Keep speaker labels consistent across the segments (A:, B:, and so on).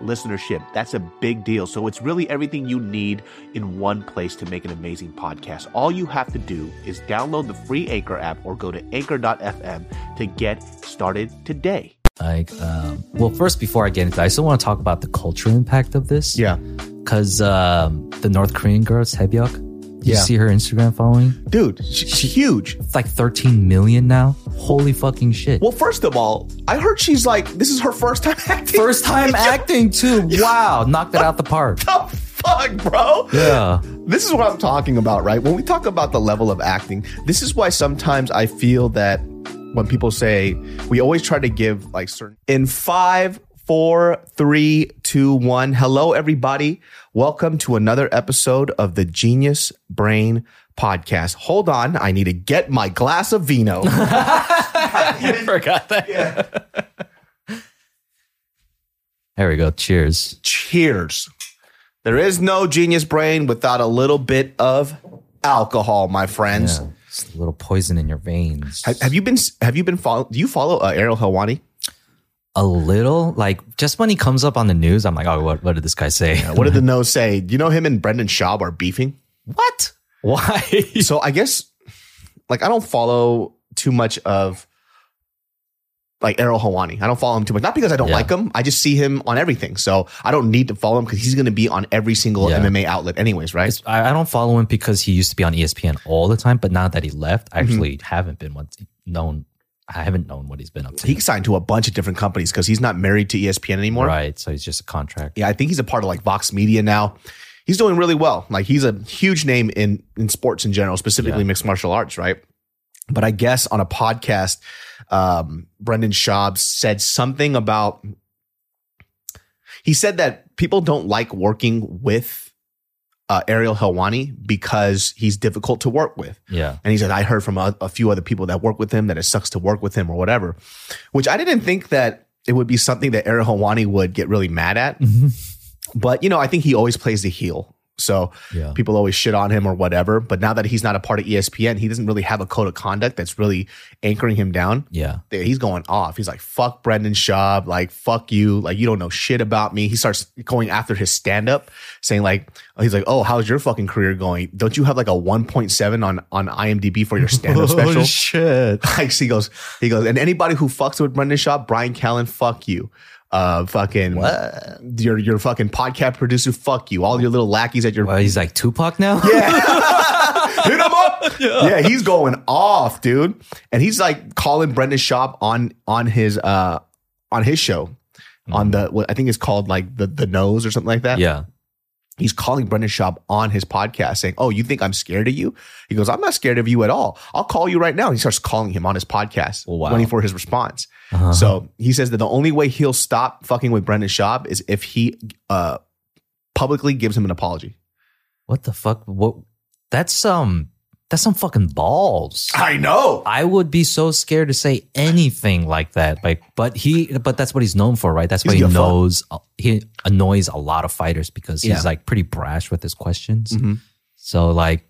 A: listenership. That's a big deal. So it's really everything you need in one place to make an amazing podcast. All you have to do is download the free Anchor app or go to anchor.fm to get started today.
B: Like, um, well, first, before I get into that, I still want to talk about the cultural impact of this.
A: Yeah.
B: Because um, the North Korean girl, Sebyuk, you
A: Yeah.
B: see her Instagram following?
A: Dude, she's huge.
B: It's like 13 million now. Holy fucking shit.
A: Well, first of all, I heard she's like, this is her first time acting.
B: First time acting, too. Wow. Knocked it out the park.
A: the fuck, bro?
B: Yeah.
A: This is what I'm talking about, right? When we talk about the level of acting, this is why sometimes I feel that when people say we always try to give like certain in five, four, three, two, one. Hello, everybody. Welcome to another episode of the Genius Brain Podcast. Hold on, I need to get my glass of vino.
B: I forgot that. There we go. Cheers.
A: Cheers. There is no genius brain without a little bit of alcohol, my friends.
B: Yeah. Just a little poison in your veins.
A: Have, have you been? Have you been follow? Do you follow uh, Ariel Helwani?
B: A little like just when he comes up on the news, I'm like, oh, what, what did this guy say?
A: What did the nose say? You know him and Brendan Schaub are beefing?
B: what? Why?
A: So I guess, like, I don't follow too much of like Ariel Helwani. I don't follow him too much, not because I don't
B: Yeah.
A: like him. I just see him on everything, so I don't need to follow him because he's going to be on every single
B: Yeah.
A: MMA outlet, anyways, right?
B: It's- I, don't follow him because he used to be on ESPN all the time, but now that he left,
A: Mm-hmm.
B: I actually haven't been once known. I haven't known what he's been up to.
A: He signed to a bunch of different companies because he's not married to ESPN anymore.
B: right, so he's just a contract.
A: Yeah, I think he's a part of like Vox Media now. He's doing really well. Like he's a huge name in in sports in general, specifically
B: Yeah.
A: mixed martial arts, right? But I guess on a podcast, um, Brendan Schaub said something about. He said that people don't like working with uh, Ariel Helwani because he's difficult to work with.
B: Yeah,
A: And he said, I heard from a, a few other people that work with him that it sucks to work with him or whatever, which I didn't think that it would be something that Ariel Helwani would get really mad at. But, you know, I think he always plays the heel. So
B: Yeah.
A: people always shit on him or whatever. But now that he's not a part of ESPN, he doesn't really have a code of conduct that's really anchoring him down.
B: yeah.
A: He's going off. He's like, fuck Brendan Schaub. Like, fuck you. Like, you don't know shit about me. He starts going after his stand up, saying, like, uh, he's like, oh, how's your fucking career going? Don't you have like a 1.7 on, on IMDb for your stand up special?
B: Oh, shit!
A: like, he goes, he goes, and anybody who fucks with Brendan Schaub, Bryan Callen, fuck you. Uh, fucking,
B: What?
A: your, your fucking podcast producer, fuck you. All your little lackeys at your,
B: Well, he's like Tupac now.
A: Yeah, hit him up. yeah. he's going off, dude. And he's like calling Brendan Schaub on on his uh on his show. On the what I think it's called like the the nose or something like that.
B: Yeah.
A: He's calling Brendan Schaub on his podcast saying, Oh, you think I'm scared of you? He goes, I'm not scared of you at all. I'll call you right now. He starts calling him on his podcast,
B: Oh, wow.
A: waiting for his response.
B: Uh-huh.
A: So he says that the only way he'll stop fucking with Brendan Schaub is if he uh publicly gives him an apology.
B: what the fuck? What? That's um. That's some fucking balls.
A: I know.
B: I would be so scared to say anything like that. Like, but he, but that's what he's known for, right? That's why
A: He's
B: he
A: a fuck.
B: knows he annoys a lot of fighters because he's
A: Yeah.
B: like pretty brash with his questions.
A: Mhm.
B: So like,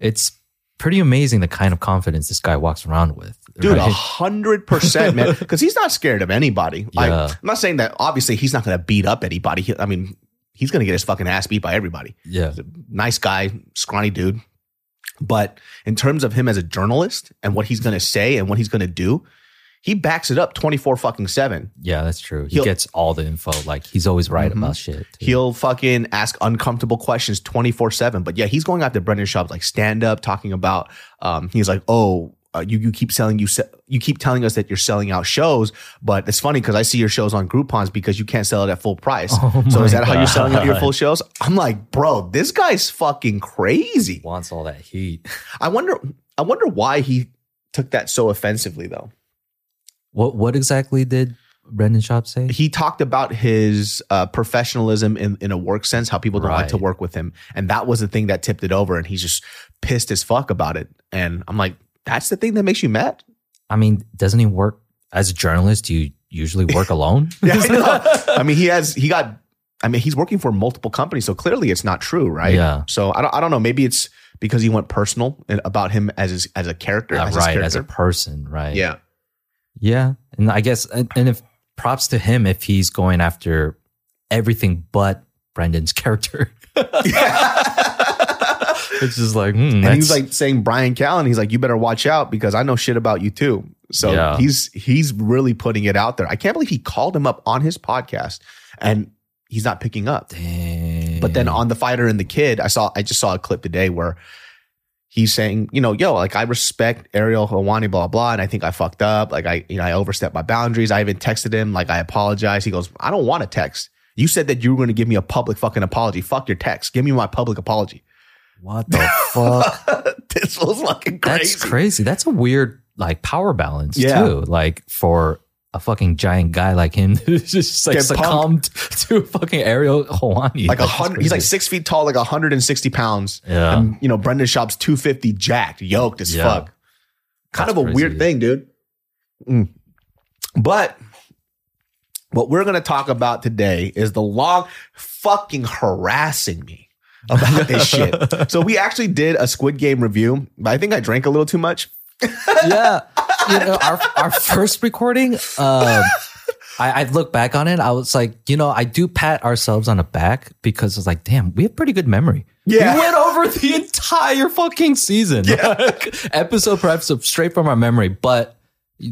B: it's pretty amazing the kind of confidence this guy walks around with,
A: Dude, a
B: right?
A: hundred percent, man. Because he's not scared of anybody. Like,
B: Yeah.
A: I'm not saying that. Obviously, he's not going to beat up anybody. He- I mean, he's going to get his fucking ass beat by everybody.
B: yeah,
A: nice guy, scrawny dude. But in terms of him as a journalist and what he's going to say and what he's going to do, he backs it up 24 fucking seven.
B: yeah, that's true. He
A: He'll-
B: gets all the info. Like he's always right
A: Mhm.
B: about shit. too.
A: He'll fucking ask uncomfortable questions 24 seven. But yeah, he's going after Brendan Schaub's like stand up, talking about, um, he's like, oh, uh, you, you keep selling, you, se- you keep telling us that you're selling out shows, but it's funny because I see your shows on Groupons because you can't sell it at full price.
B: Oh
A: so is that how you're selling out your full shows? I'm like, bro, this guy's fucking crazy.
B: wants all that heat.
A: I wonder I wonder why he took that so offensively though.
B: What what exactly did Brendan Schaub say?
A: He talked about his uh, professionalism in, in a work sense, how people don't like to work with him. And that was the thing that tipped it over. And he's just pissed as fuck about it. And I'm like, that's the thing that makes you mad?
B: I mean, doesn't he work as a journalist? Do you usually work alone?
A: Yeah, I. I mean, he has, he got, I mean, he's working for multiple companies. So clearly it's not true, right?
B: Yeah.
A: So I don't, I don't know. Maybe it's because he went personal about him as his, as a character.
B: Uh,
A: as
B: right, as a
A: character.
B: person, right?
A: yeah.
B: Yeah. And I guess, and, and if props to him if he's going after everything but Brendan's character. it's just like, hmm,
A: and he was like saying Bryan Callen, he's like, you better watch out because I know shit about you too. So
B: Yeah.
A: he's he's really putting it out there. I can't believe he called him up on his podcast and he's not picking up.
B: Dang.
A: But then on the fighter and the kid, I saw I just saw a clip today where he's saying, you know, yo, like I respect Ariel Helwani, blah blah, and I think I fucked up. Like I, you know, I overstepped my boundaries. I even texted him, like I apologize. He goes, I don't want to text. You said that you were going to give me a public fucking apology. Fuck your text. Give me my public apology.
B: What the fuck?
A: this was fucking crazy.
B: That's crazy. That's a weird like power balance
A: Yeah.
B: too. Like for a fucking giant guy like him to just like
A: Get
B: succumbed to fucking Ariel Helwani.
A: Like a hundred, he's like six feet tall, like 160 pounds.
B: Yeah.
A: And, you know, Brendan Schaub's 250, jacked, yoked as
B: Yeah.
A: fuck. Kind
B: That's
A: of a
B: crazy.
A: weird thing, dude. Mm. But what we're going to talk about today is the long fucking harassing me about this shit. So we actually did a Squid Game review, but I think I drank a little too much.
B: yeah. You know, our our first recording, um, I, I look back on it. I was like, you know, I do pat ourselves on the back because it's like, damn, we have pretty good memory.
A: Yeah.
B: we went over the entire fucking season, like, episode per episode, straight from our memory. But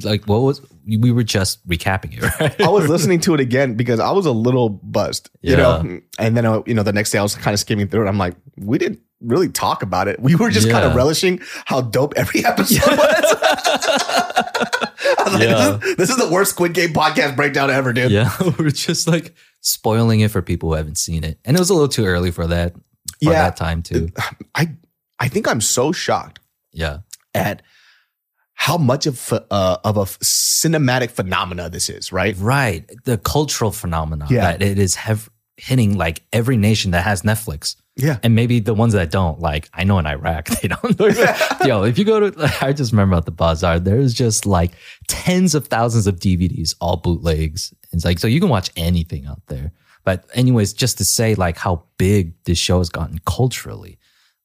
B: like, what was we were just recapping it, right?
A: I was listening to it again because I was a little buzzed, you
B: Yeah.
A: know. And then, uh, you know, the next day I was kind of skimming through it. I'm like, we didn't really talk about it. We were just kind of relishing how dope every episode was. I was like,
B: Yeah.
A: this, is, this is the worst Squid Game podcast breakdown ever, dude.
B: yeah, we're just like spoiling it for people who haven't seen it, and it was a little too early for that. For
A: Yeah.
B: that time too.
A: I, I think I'm so shocked
B: Yeah,
A: at how much of uh, of a cinematic phenomena this is, right?
B: right. The cultural phenomenon
A: Yeah.
B: that it is have hitting like every nation that has Netflix.
A: Yeah.
B: And maybe the ones that don't, like I know in Iraq, they don't. Yo, if you go to, I just remember at the bazaar, there's just like tens of thousands of DVDs, all bootlegs. It's like, so you can watch anything out there. But anyways, just to say like how big this show has gotten culturally,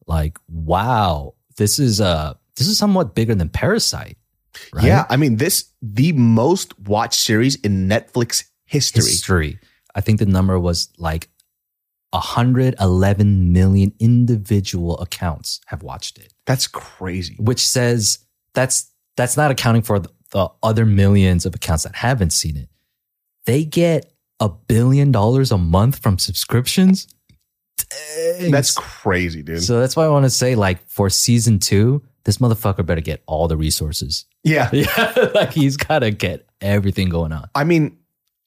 B: like, wow, this is, uh, this is somewhat bigger than Parasite. Right?
A: Yeah. I mean, this the most watched series in Netflix history.
B: History. I think the number was like 111 million individual accounts have watched it.
A: That's crazy.
B: which says that's that's not accounting for the, the other millions of accounts that haven't seen it. They get a billion dollars a month from subscriptions. Dang.
A: That's crazy, dude.
B: so that's why I want to say, like, for season two, this motherfucker better get all the resources.
A: yeah.
B: Yeah, like he's got to get everything going on.
A: I mean,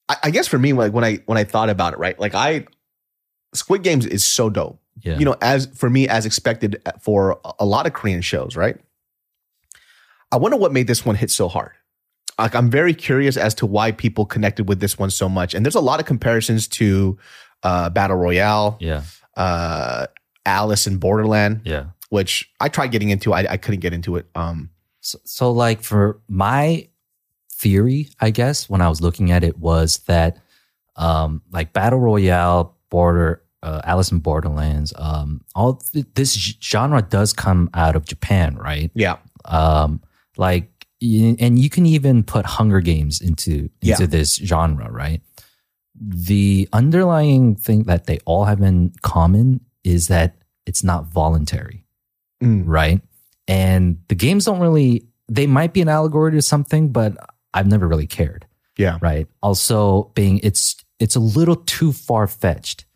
A: I, I guess for me, like when I when I thought about it, right? Like I, Squid Games is so dope.
B: Yeah,
A: You know, as for me, as expected for a- a lot of Korean shows, right? I wonder what made this one hit so hard. Like I'm very curious as to why people connected with this one so much. And there's a lot of comparisons to uh, Battle Royale,
B: yeah,
A: uh, Alice in Borderland,
B: yeah.
A: Which I tried getting into. I, I couldn't get into it. Um,
B: So, so, like, for my theory, I guess, when I was looking at it, was that, um, like, Battle Royale, Border, uh, Alice in Borderlands, um, all th- this genre does come out of Japan, right?
A: yeah,
B: um like and you can even put hunger games into into
A: Yeah.
B: this genre right the underlying thing that they all have in common is that it's not voluntary
A: Mm.
B: right and the games don't really they might be an allegory to something but i've never really cared
A: yeah,
B: right also being it's it's a little too far-fetched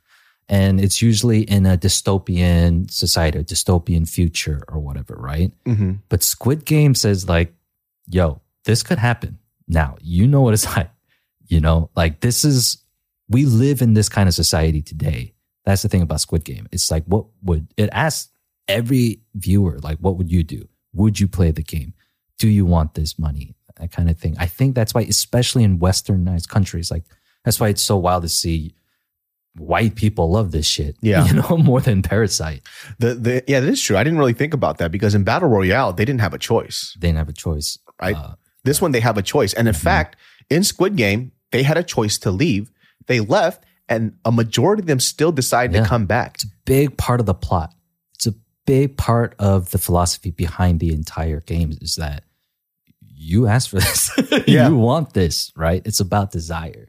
B: and it's usually in a dystopian society a dystopian future or whatever right
A: hmm
B: but Squid Game says like, yo, this could happen. Now, you know what it's like. You know, like this is we live in this kind of society today. That's the thing about Squid Game. It's like what would it asks every viewer, like, what would you do? Would you play the game? Do you want this money? That kind of thing. I think that's why, especially in westernized countries, like that's why it's so wild to see white people love this shit.
A: Yeah.
B: You know, more than Parasite.
A: The the yeah, that is true. I didn't really think about that because in Battle Royale they didn't have a choice.
B: They didn't have a choice.
A: Right.
B: Uh,
A: This one they have a choice, and in fact, in Squid Game they had a choice to leave. They left, and a majority of them still decided
B: Yeah.
A: to come back.
B: It's a big part of the plot. Big part of the philosophy behind the entire game is that you asked for this.
A: Yeah.
B: you want this, right? It's about desire.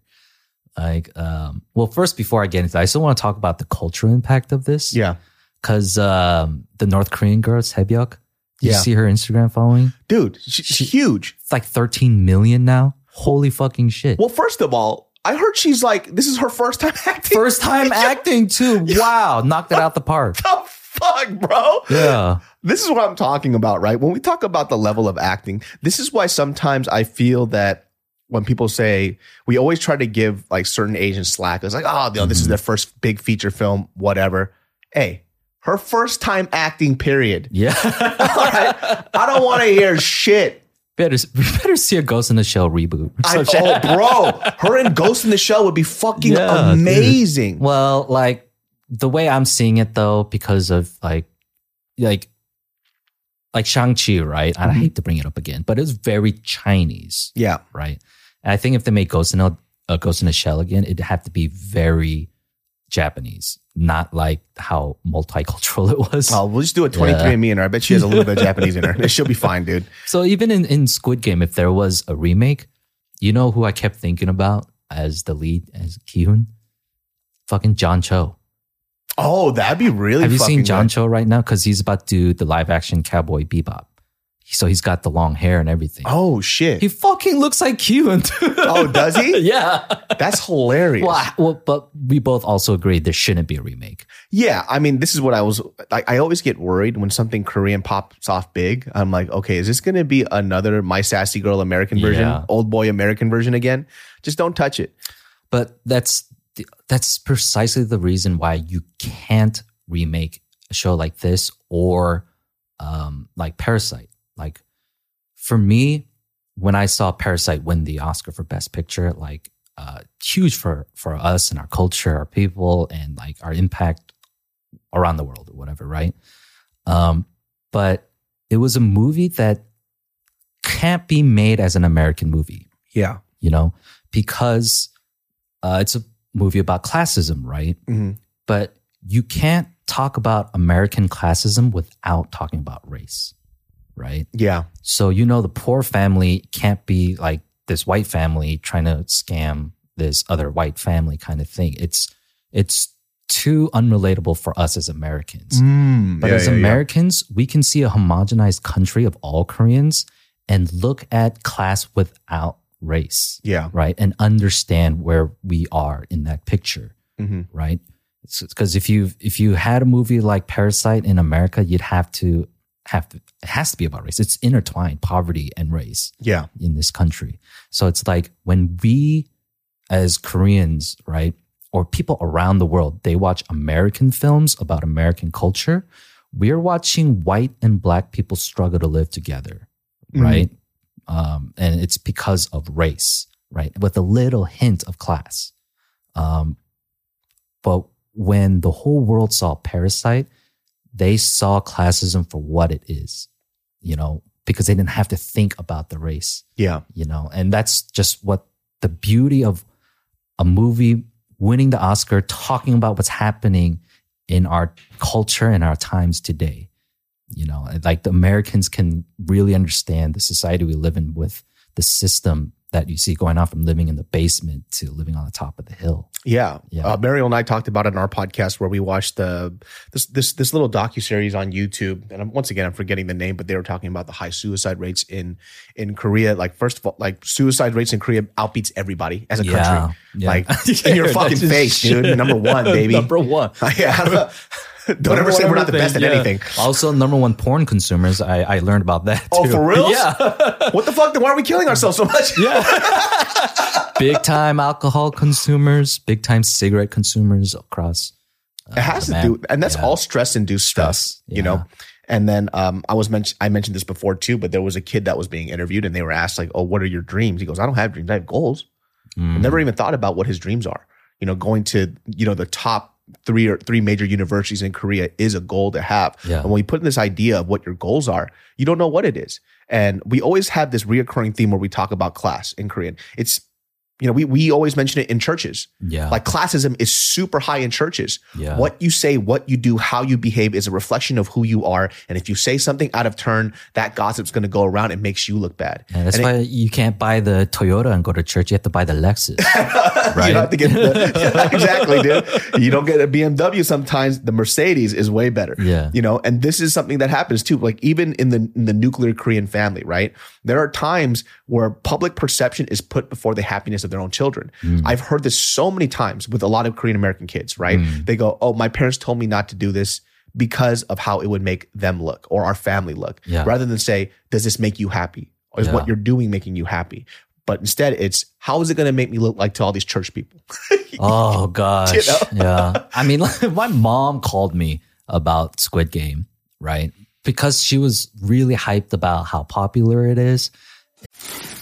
B: Like, um, well, first, before I get into that, I still want to talk about the cultural impact of this.
A: Yeah,
B: Because um, the North Korean girl, Sebyok, you
A: Yeah.
B: see her Instagram following?
A: dude, she, she's huge.
B: It's like 13 million now. Holy fucking shit.
A: Well, first of all, I heard she's like this is her first time acting.
B: First time acting too. Wow. Knocked it out the park.
A: the fuck, bro?
B: Yeah.
A: This is what I'm talking about, right? When we talk about the level of acting, this is why sometimes I feel that when people say we always try to give like certain Asians slack, it's like, oh, you know, this is mm-hmm. their first big feature film, whatever. Hey, her first time acting, period.
B: Yeah.
A: All right. I don't want to hear shit.
B: better, we better see a Ghost in the Shell reboot.
A: I, oh, bro, her in Ghost in the Shell would be fucking
B: Yeah, dude.
A: amazing.
B: Well, like the way I'm seeing it though, because of like, like, like Shang-Chi, right? And I hate to bring it up again, but it's very Chinese,
A: Yeah.
B: right? And I think if they make Ghost in a uh, Ghost in a Shell again, it'd have to be very Japanese, not like how multicultural it was.
A: Oh, we'll just do a 23andMe in her. I bet she has a little bit of Japanese in her. She'll be fine, dude.
B: So even in, in Squid Game, if there was a remake, you know who I kept thinking about as the lead as Kihun? Fucking John Cho.
A: Oh, that'd be really
B: Have you seen John
A: good.
B: Cho right now? Because he's about to do the live action Cowboy Bebop. So he's got the long hair and everything.
A: Oh, shit.
B: He fucking looks like dude.
A: Oh, does he?
B: yeah.
A: That's hilarious.
B: Well, I- well, but we both also agree there shouldn't be a remake.
A: Yeah, I mean, this is what I was. I, I always get worried when something Korean pops off big. I'm like, okay, is this going to be another My Sassy Girl American version,
B: Yeah.
A: old boy American version again? Just don't touch it.
B: But that's that's precisely the reason why you can't remake a show like this or um, like Parasite. Like for me, when I saw Parasite win the Oscar for Best Picture, like uh, huge for for us and our culture, our people, and like our impact around the world or whatever, right? Um, but it was a movie that can't be made as an American movie
A: Yeah.
B: you know, because uh, it's a movie about classism, right?
A: hmm
B: But you can't talk about American classism without talking about race, right?
A: Yeah.
B: So, you know, the poor family can't be like this white family trying to scam this other white family kind of thing. It's, it's too unrelatable for us as Americans.
A: Mm,
B: But
A: yeah,
B: as
A: yeah, yeah.
B: Americans, we can see a homogenized country of all Koreans and look at class without race,
A: Yeah.
B: right? And understand where we are in that picture,
A: hmm
B: right? Because if you if you had a movie like Parasite in America, you'd have to have to, it has to be about race. It's intertwined, poverty and race
A: Yeah.
B: in this country. So it's like when we as Koreans, right, or people around the world, they watch American films about American culture, we're watching white and black people struggle to live together, right? Um, and it's because of race, right? With a little hint of class. Um, but when the whole world saw Parasite, they saw classism for what it is, you know, because they didn't have to think about the race
A: Yeah.
B: you know and that's just what the beauty of a movie winning the oscar talking about what's happening in our culture and our times today you know like the americans can really understand the society we live in with the system that you see going on from living in the basement to living on the top of the hill
A: Yeah.
B: Yeah.
A: Uh, Mariel and I talked about it in our podcast where we watched the this this this little docu series on YouTube, and I'm, once again I'm forgetting the name, but they were talking about the high suicide rates in in Korea. Like first of all, like suicide rates in Korea outbeats everybody as a
B: Yeah.
A: country.
B: Yeah.
A: Like in your fucking face, dude. Number one, baby.
B: number one
A: yeah. Don't ever say we're not the best at
B: Yeah.
A: anything.
B: also number one porn consumers i, I learned about that
A: Oh, for real?
B: yeah
A: What the fuck? Then why are we killing ourselves so much? Yeah.
B: big time alcohol consumers, big time cigarette consumers across.
A: It has to do, and that's
B: Yeah.
A: all stress induced stuff,
B: Stress,
A: you know. And then um, I was mentioned, I mentioned this before too, but there was a kid that was being interviewed, and they were asked like, "Oh, what are your dreams?" He goes, "I don't have dreams. I have goals."
B: Mm.
A: Never even thought about what his dreams are. You know, going to you know the top three or three major universities in Korea is a goal to have.
B: Yeah.
A: And when you put in this idea of what your goals are, you don't know what it is. And we always have this reoccurring theme where we talk about class in Korean. It's you know, we we always mention it in churches.
B: Yeah.
A: Like classism is super high in churches.
B: Yeah.
A: What you say, what you do, how you behave is a reflection of who you are. And if you say something out of turn, that gossip's going to go around and makes you look bad.
B: Yeah, that's
A: And it-
B: why you can't buy the Toyota and go to church. You have to buy the Lexus. right?
A: You don't have to get the, exactly, dude. You don't get a BMW sometimes. The Mercedes is way better.
B: Yeah.
A: You know, and this is something that happens too. Like even in the in the nuclear Korean family, right? There are times where public perception is put before the happiness of their own children.
B: Mm.
A: I've heard this so many times with a lot of Korean American kids, right? They go, "Oh, my parents told me not to do this." Because of how it would make them look or our family look,
B: Yeah.
A: rather than say, "Does this make you happy?" Or is
B: Yeah.
A: what you're doing making you happy? But instead, it's how is it going to make me look like to all these church people?
B: Oh gosh.
A: You know?
B: yeah. I mean, my mom called me about Squid Game, right? Because she was really hyped about how popular it is.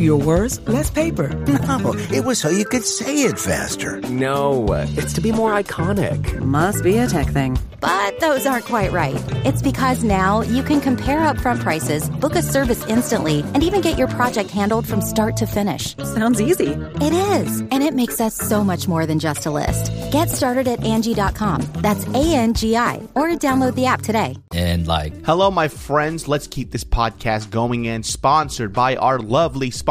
C: Fewer words, less paper.
D: No, it was so you could say it faster.
E: No, it's to be more iconic.
F: Must be a tech thing.
G: But those aren't quite right. It's because now you can compare upfront prices, book a service instantly, and even get your project handled from start to finish.
F: Sounds easy.
G: It is, and it makes us so much more than just a list. Get started at Angie.com. That's A N G I, or download the app today.
B: And like,
H: Hello, my friends. Let's keep this podcast going and sponsored by our lovely sponsor,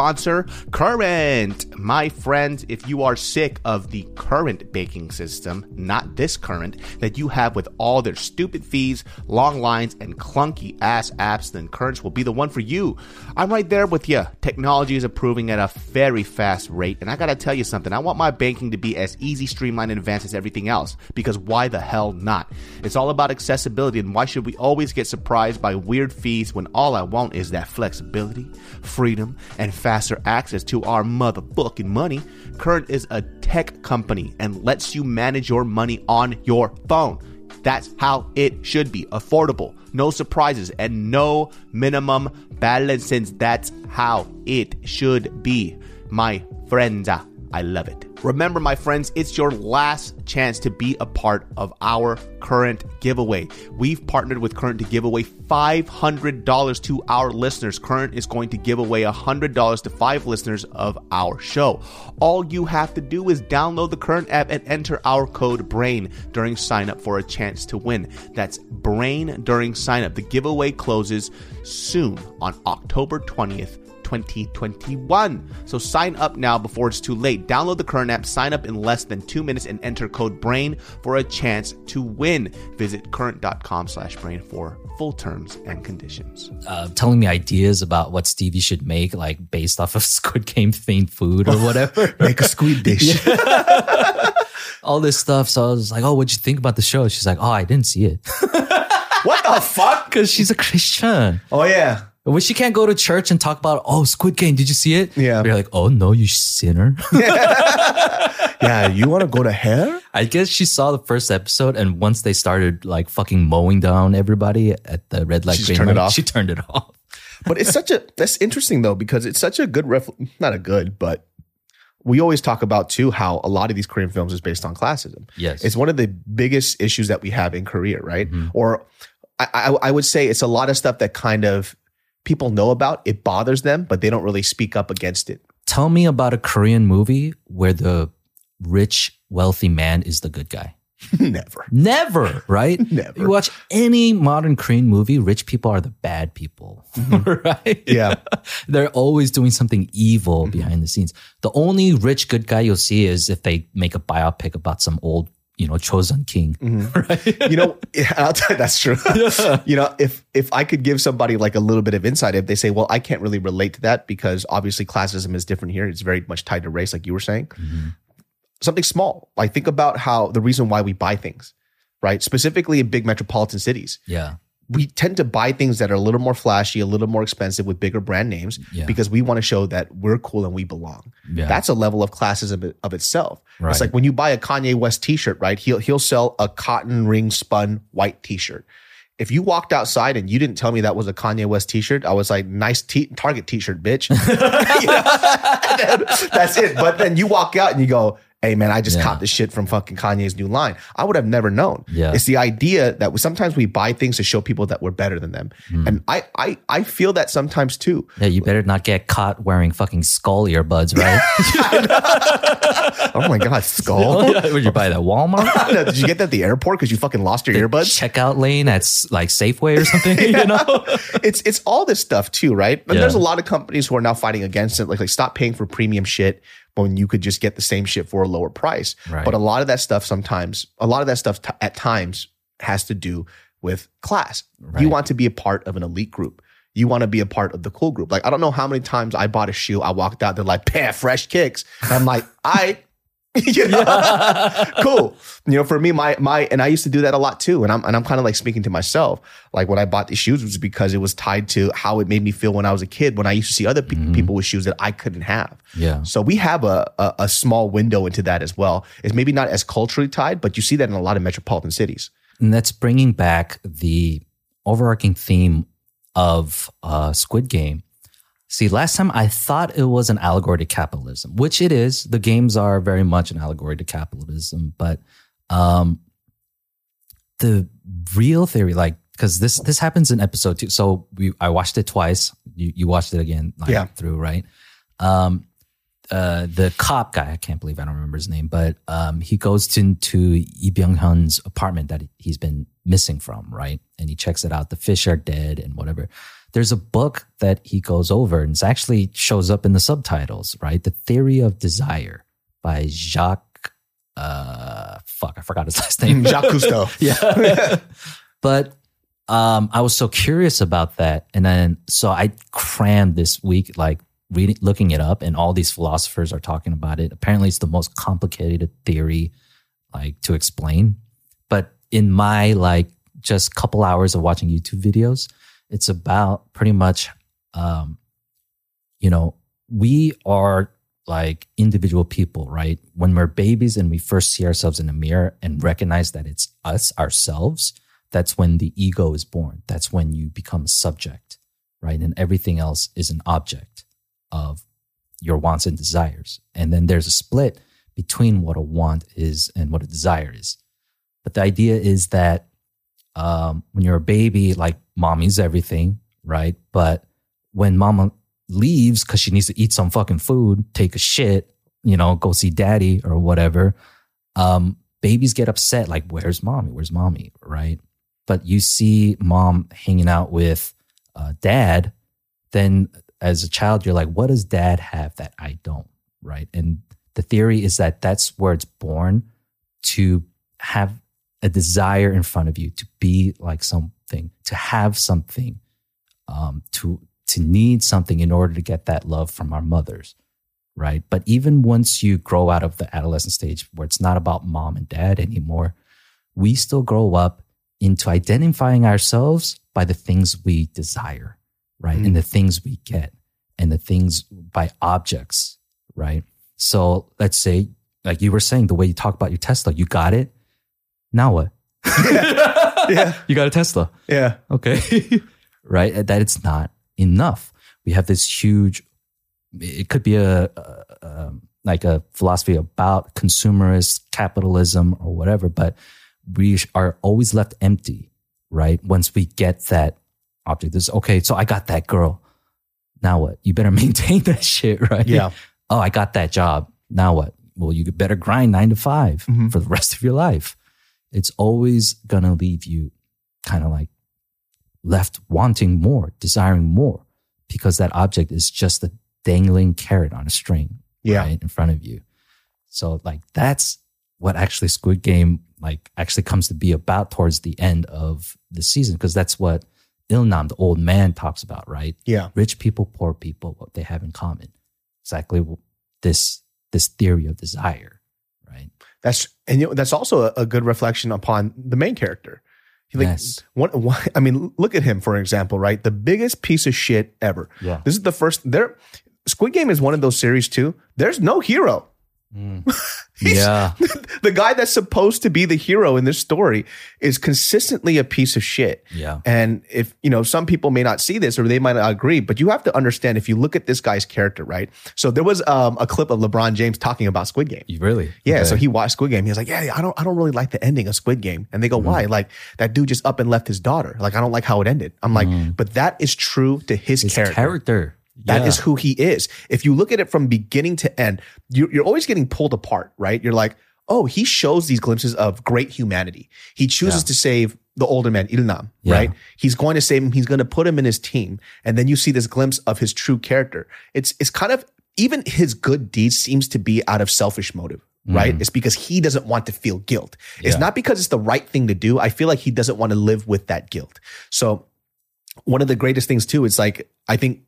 H: Current. My friends, if you are sick of the current baking system, not this current, that you have with all their stupid fees, long lines, and clunky ass apps, then Current will be the one for you. I'm right there with you. Technology is improving at a very fast rate, and I gotta tell you something. I want my banking to be as easy, streamlined, and advanced as everything else, because why the hell not? It's all about accessibility, and why should we always get surprised by weird fees when all I want is that flexibility, freedom, and faster access to our motherfucking money? Current is a tech company and lets you manage your money on your phone. That's how it should be affordable, no surprises, and no minimum balances. That's how it should be. My friends, I love it. Remember, my friends, it's your last chance to be a part of our current giveaway. We've partnered with Current to give away $500 to our listeners. Current is going to give away $100 to five listeners of our show. All you have to do is download the Current app and enter our code BRAIN during sign up for a chance to win. That's BRAIN during sign up. The giveaway closes soon on October 20th. 2021. So sign up now before it's too late. Download the current app, sign up in less than two minutes, and enter code BRAIN for a chance to win. Visit current.com slash brain for full terms and conditions.
B: uh, telling me ideas about what Stevie should make, like based off of Squid Game themed food or whatever.
A: Make a squid dish.
B: All this stuff. So I was like, "Oh, what'd you think about the show?" She's like, "Oh, I didn't see it
A: what the fuck?
B: because she's a Christian."
A: Oh yeah.
B: When she can't go to church and talk about, "Oh, Squid Game, did you see it?"
A: Yeah.
B: we're like, "Oh no, you sinner."
A: Yeah, you want to go to hell?
B: I guess she saw the first episode, and once they started like fucking mowing down everybody at the red light,
A: She
B: green
A: turned it off?
B: she turned it off.
A: But it's such a that's interesting though because it's such a good ref not a good, but we always talk about too how a lot of these Korean films is based on classism.
B: Yes.
A: It's one of the biggest issues that we have in Korea, right?
B: Mhm.
A: Or I, I, I would say it's a lot of stuff that kind of people know about. It bothers them, but they don't really speak up against it.
B: Tell me about a Korean movie where the rich, wealthy man is the good guy.
A: Never.
B: Never, right?
A: Never.
B: You watch any modern Korean movie, rich people are the bad people, right?
A: Mm-hmm. Yeah.
B: They're always doing something evil behind the scenes. The only rich good guy you'll see is if they make a biopic about some old, you know, chosen king, mm-hmm. right?
A: you know, I'll tell you that's true. you know, if if I could give somebody like a little bit of insight, if they say, "Well, I can't really relate to that because obviously classism is different here. It's very much tied to race, like you were saying." Mm-hmm. Something small, like think about how the reason why we buy things, right? Specifically in big metropolitan cities,
B: yeah.
A: We tend to buy things that are a little more flashy, a little more expensive with bigger brand names
B: Yeah.
A: because we want to show that we're cool and we belong.
B: Yeah.
A: That's a level of classism of itself.
B: Right.
A: It's like when you buy a Kanye West t-shirt, right? He'll he'll sell a cotton ring spun white t-shirt. If you walked outside and you didn't tell me that was a Kanye West t-shirt, I was like, nice t- Target t-shirt, bitch. That's it. But then you walk out and you go, hey man, I just
B: Yeah.
A: copped this shit from fucking Kanye's new line. I would have never known.
B: Yeah.
A: It's the idea that sometimes we buy things to show people that we're better than them.
B: Hmm.
A: And I, I I feel that sometimes too.
B: Yeah, you better not get caught wearing fucking skull earbuds, right?
A: Oh my God, skull.
B: Would you buy that at Walmart?
A: Did you get that at the airport because you fucking lost your earbuds?
B: Checkout lane at like Safeway or something, you know?
A: it's it's all this stuff too, right? And
B: Yeah.
A: there's a lot of companies who are now fighting against it, like like stop paying for premium shit when you could just get the same shit for a lower price.
B: Right.
A: But a lot of that stuff sometimes, a lot of that stuff t- at times has to do with class.
B: Right.
A: You want to be a part of an elite group. You want to be a part of the cool group. Like I don't know how many times I bought a shoe, I walked out, they're like, "Pah, fresh kicks." And I'm like, I. you know, cool. You know, for me, my my, and I used to do that a lot too. And I'm and I'm kind of like speaking to myself. Like when I bought these shoes was because it was tied to how it made me feel when I was a kid. When I used to see other pe- people with shoes that I couldn't have.
B: Yeah.
A: So we have a, a a small window into that as well. It's maybe not as culturally tied, but you see that in a lot of metropolitan cities.
B: And that's bringing back the overarching theme of uh, Squid Game. See, last time I thought it was an allegory to capitalism, which it is. The games are very much an allegory to capitalism, but um, the real theory, like, because this this happens in episode two. So we I watched it twice. You you watched it again, like,
A: Yeah.
B: through right. Um, uh, the cop guy, I can't believe I don't remember his name, but um, he goes into Lee Byung Hun's apartment that he's been missing from, right? And he checks it out. The fish are dead and whatever. There's a book that he goes over, and it actually shows up in the subtitles, right? The Theory of Desire by Jacques. Uh, fuck, I forgot his last name.
A: Jacques Cousteau.
B: yeah. but um, I was so curious about that. And then, so I crammed this week, like reading, looking it up, and all these philosophers are talking about it. Apparently, it's the most complicated theory, like to explain. But in my like just couple hours of watching YouTube videos, it's about pretty much, um, you know, we are like individual people, right? When we're babies and we first see ourselves in the mirror and recognize that it's us, ourselves, that's when the ego is born. That's when you become a subject, right? And everything else is an object of your wants and desires. And then there's a split between what a want is and what a desire is. But the idea is that um, when you're a baby, like mommy's everything, right? But when mama leaves because she needs to eat some fucking food, take a shit, you know, go see daddy or whatever, um, babies get upset like, where's mommy? Where's mommy? Right. But you see mom hanging out with uh, dad, then as a child, you're like, what does dad have that I don't? Right. And the theory is that that's where it's born to have a desire in front of you to be like something, to have something, um, to to need something in order to get that love from our mothers, right? But even once you grow out of the adolescent stage where it's not about mom and dad anymore, we still grow up into identifying ourselves by the things we desire, right? And the things we get and the things by objects, right? So let's say, like you were saying, the way you talk about your Tesla, you got it. Now what?
A: yeah.
B: You got a Tesla.
A: Yeah.
B: Okay. right. That it's not enough. We have this huge, it could be a, a, um, like a philosophy about consumerist capitalism or whatever, but we are always left empty, right? Once we get that object, this okay. So I got that girl. Now what? You better maintain that shit, right?
A: Yeah.
B: Oh, I got that job. Now what? Well, you better grind nine to 5
A: Mhm.
B: for the rest of your life. It's always gonna leave you kind of like left wanting more, desiring more, because that object is just a dangling carrot on a string
A: Yeah.
B: right in front of you. So like that's what actually Squid Game like actually comes to be about towards the end of the season because that's what Ilnam, the old man, talks about, right?
A: Yeah.
B: Rich people, poor people, what they have in common. Exactly this this theory of desire?
A: That's and you know, that's also a, a good reflection upon the main character. Like,
B: Yes.
A: What, what? I mean, look at him for example, right? The biggest piece of shit ever.
B: Yeah.
A: This is the first. There, Squid Game is one of those series too. There's no hero. He's-
B: yeah.
A: the guy that's supposed to be the hero in this story is consistently a piece of shit.
B: Yeah.
A: And if, you know, some people may not see this or they might not agree, but you have to understand if you look at this guy's character, right? So there was um, a clip of LeBron James talking about Squid Game.
B: Really?
A: Yeah,
B: Okay.
A: so he watched Squid Game. He was like, "Yeah, I don't, I don't really like the ending of Squid Game." And they go, "Why?"
B: Mm-hmm.
A: Like that dude just up and left his daughter. Like I don't like how it ended. I'm like, but that is true to his,
B: Mm. his
A: character.
B: character.
A: That is
B: Yeah.
A: who he is. If you look at it from beginning to end, you're, you're always getting pulled apart, right? You're like, oh, he shows these glimpses of great humanity. He chooses
B: Yeah.
A: to save the older man, Ilnam,
B: Yeah.
A: right? He's going to save him. He's going to put him in his team. And then you see this glimpse of his true character. It's, it's kind of, even his good deeds seems to be out of selfish motive. Right? Mm. It's because he doesn't want to feel guilt. It's.
B: Yeah.
A: not because it's the right thing to do. I feel like he doesn't want to live with that guilt. So one of the greatest things too is like I think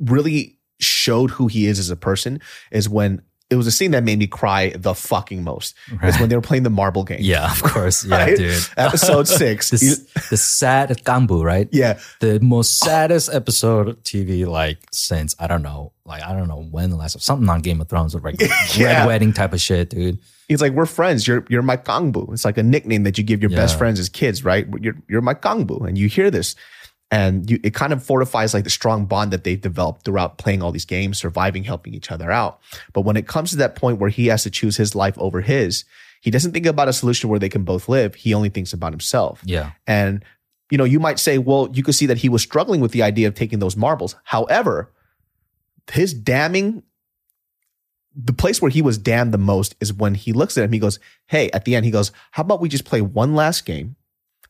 A: really showed who he is as a person is when it was a scene that made me cry the fucking most. Is when they were playing the marble game.
B: Yeah, of course. Yeah,
A: Right?
B: dude.
A: Episode six.
B: the, s- the sad Gganbu, right?
A: yeah.
B: The most saddest episode of TV, like since I don't know, like I don't know when the last of something on Game of Thrones or like
A: Yeah.
B: red wedding type of shit, dude.
A: He's like, we're friends. You're you're my gganbu. It's like a nickname that you give your best friends as kids, right? You're you're my gganbu, and you hear this, and you, it kind of fortifies like the strong bond that they've developed throughout playing all these games, surviving, helping each other out. But when it comes to that point where he has to choose his life over his, he doesn't think about a solution where they can both live. He only thinks about himself.
B: Yeah.
A: And you know, you might say, well, you could see that he was struggling with the idea of taking those marbles. However, his damning, the place where he was damned the most is when he looks at him. He goes, "Hey," at the end, he goes, "How about we just play one last game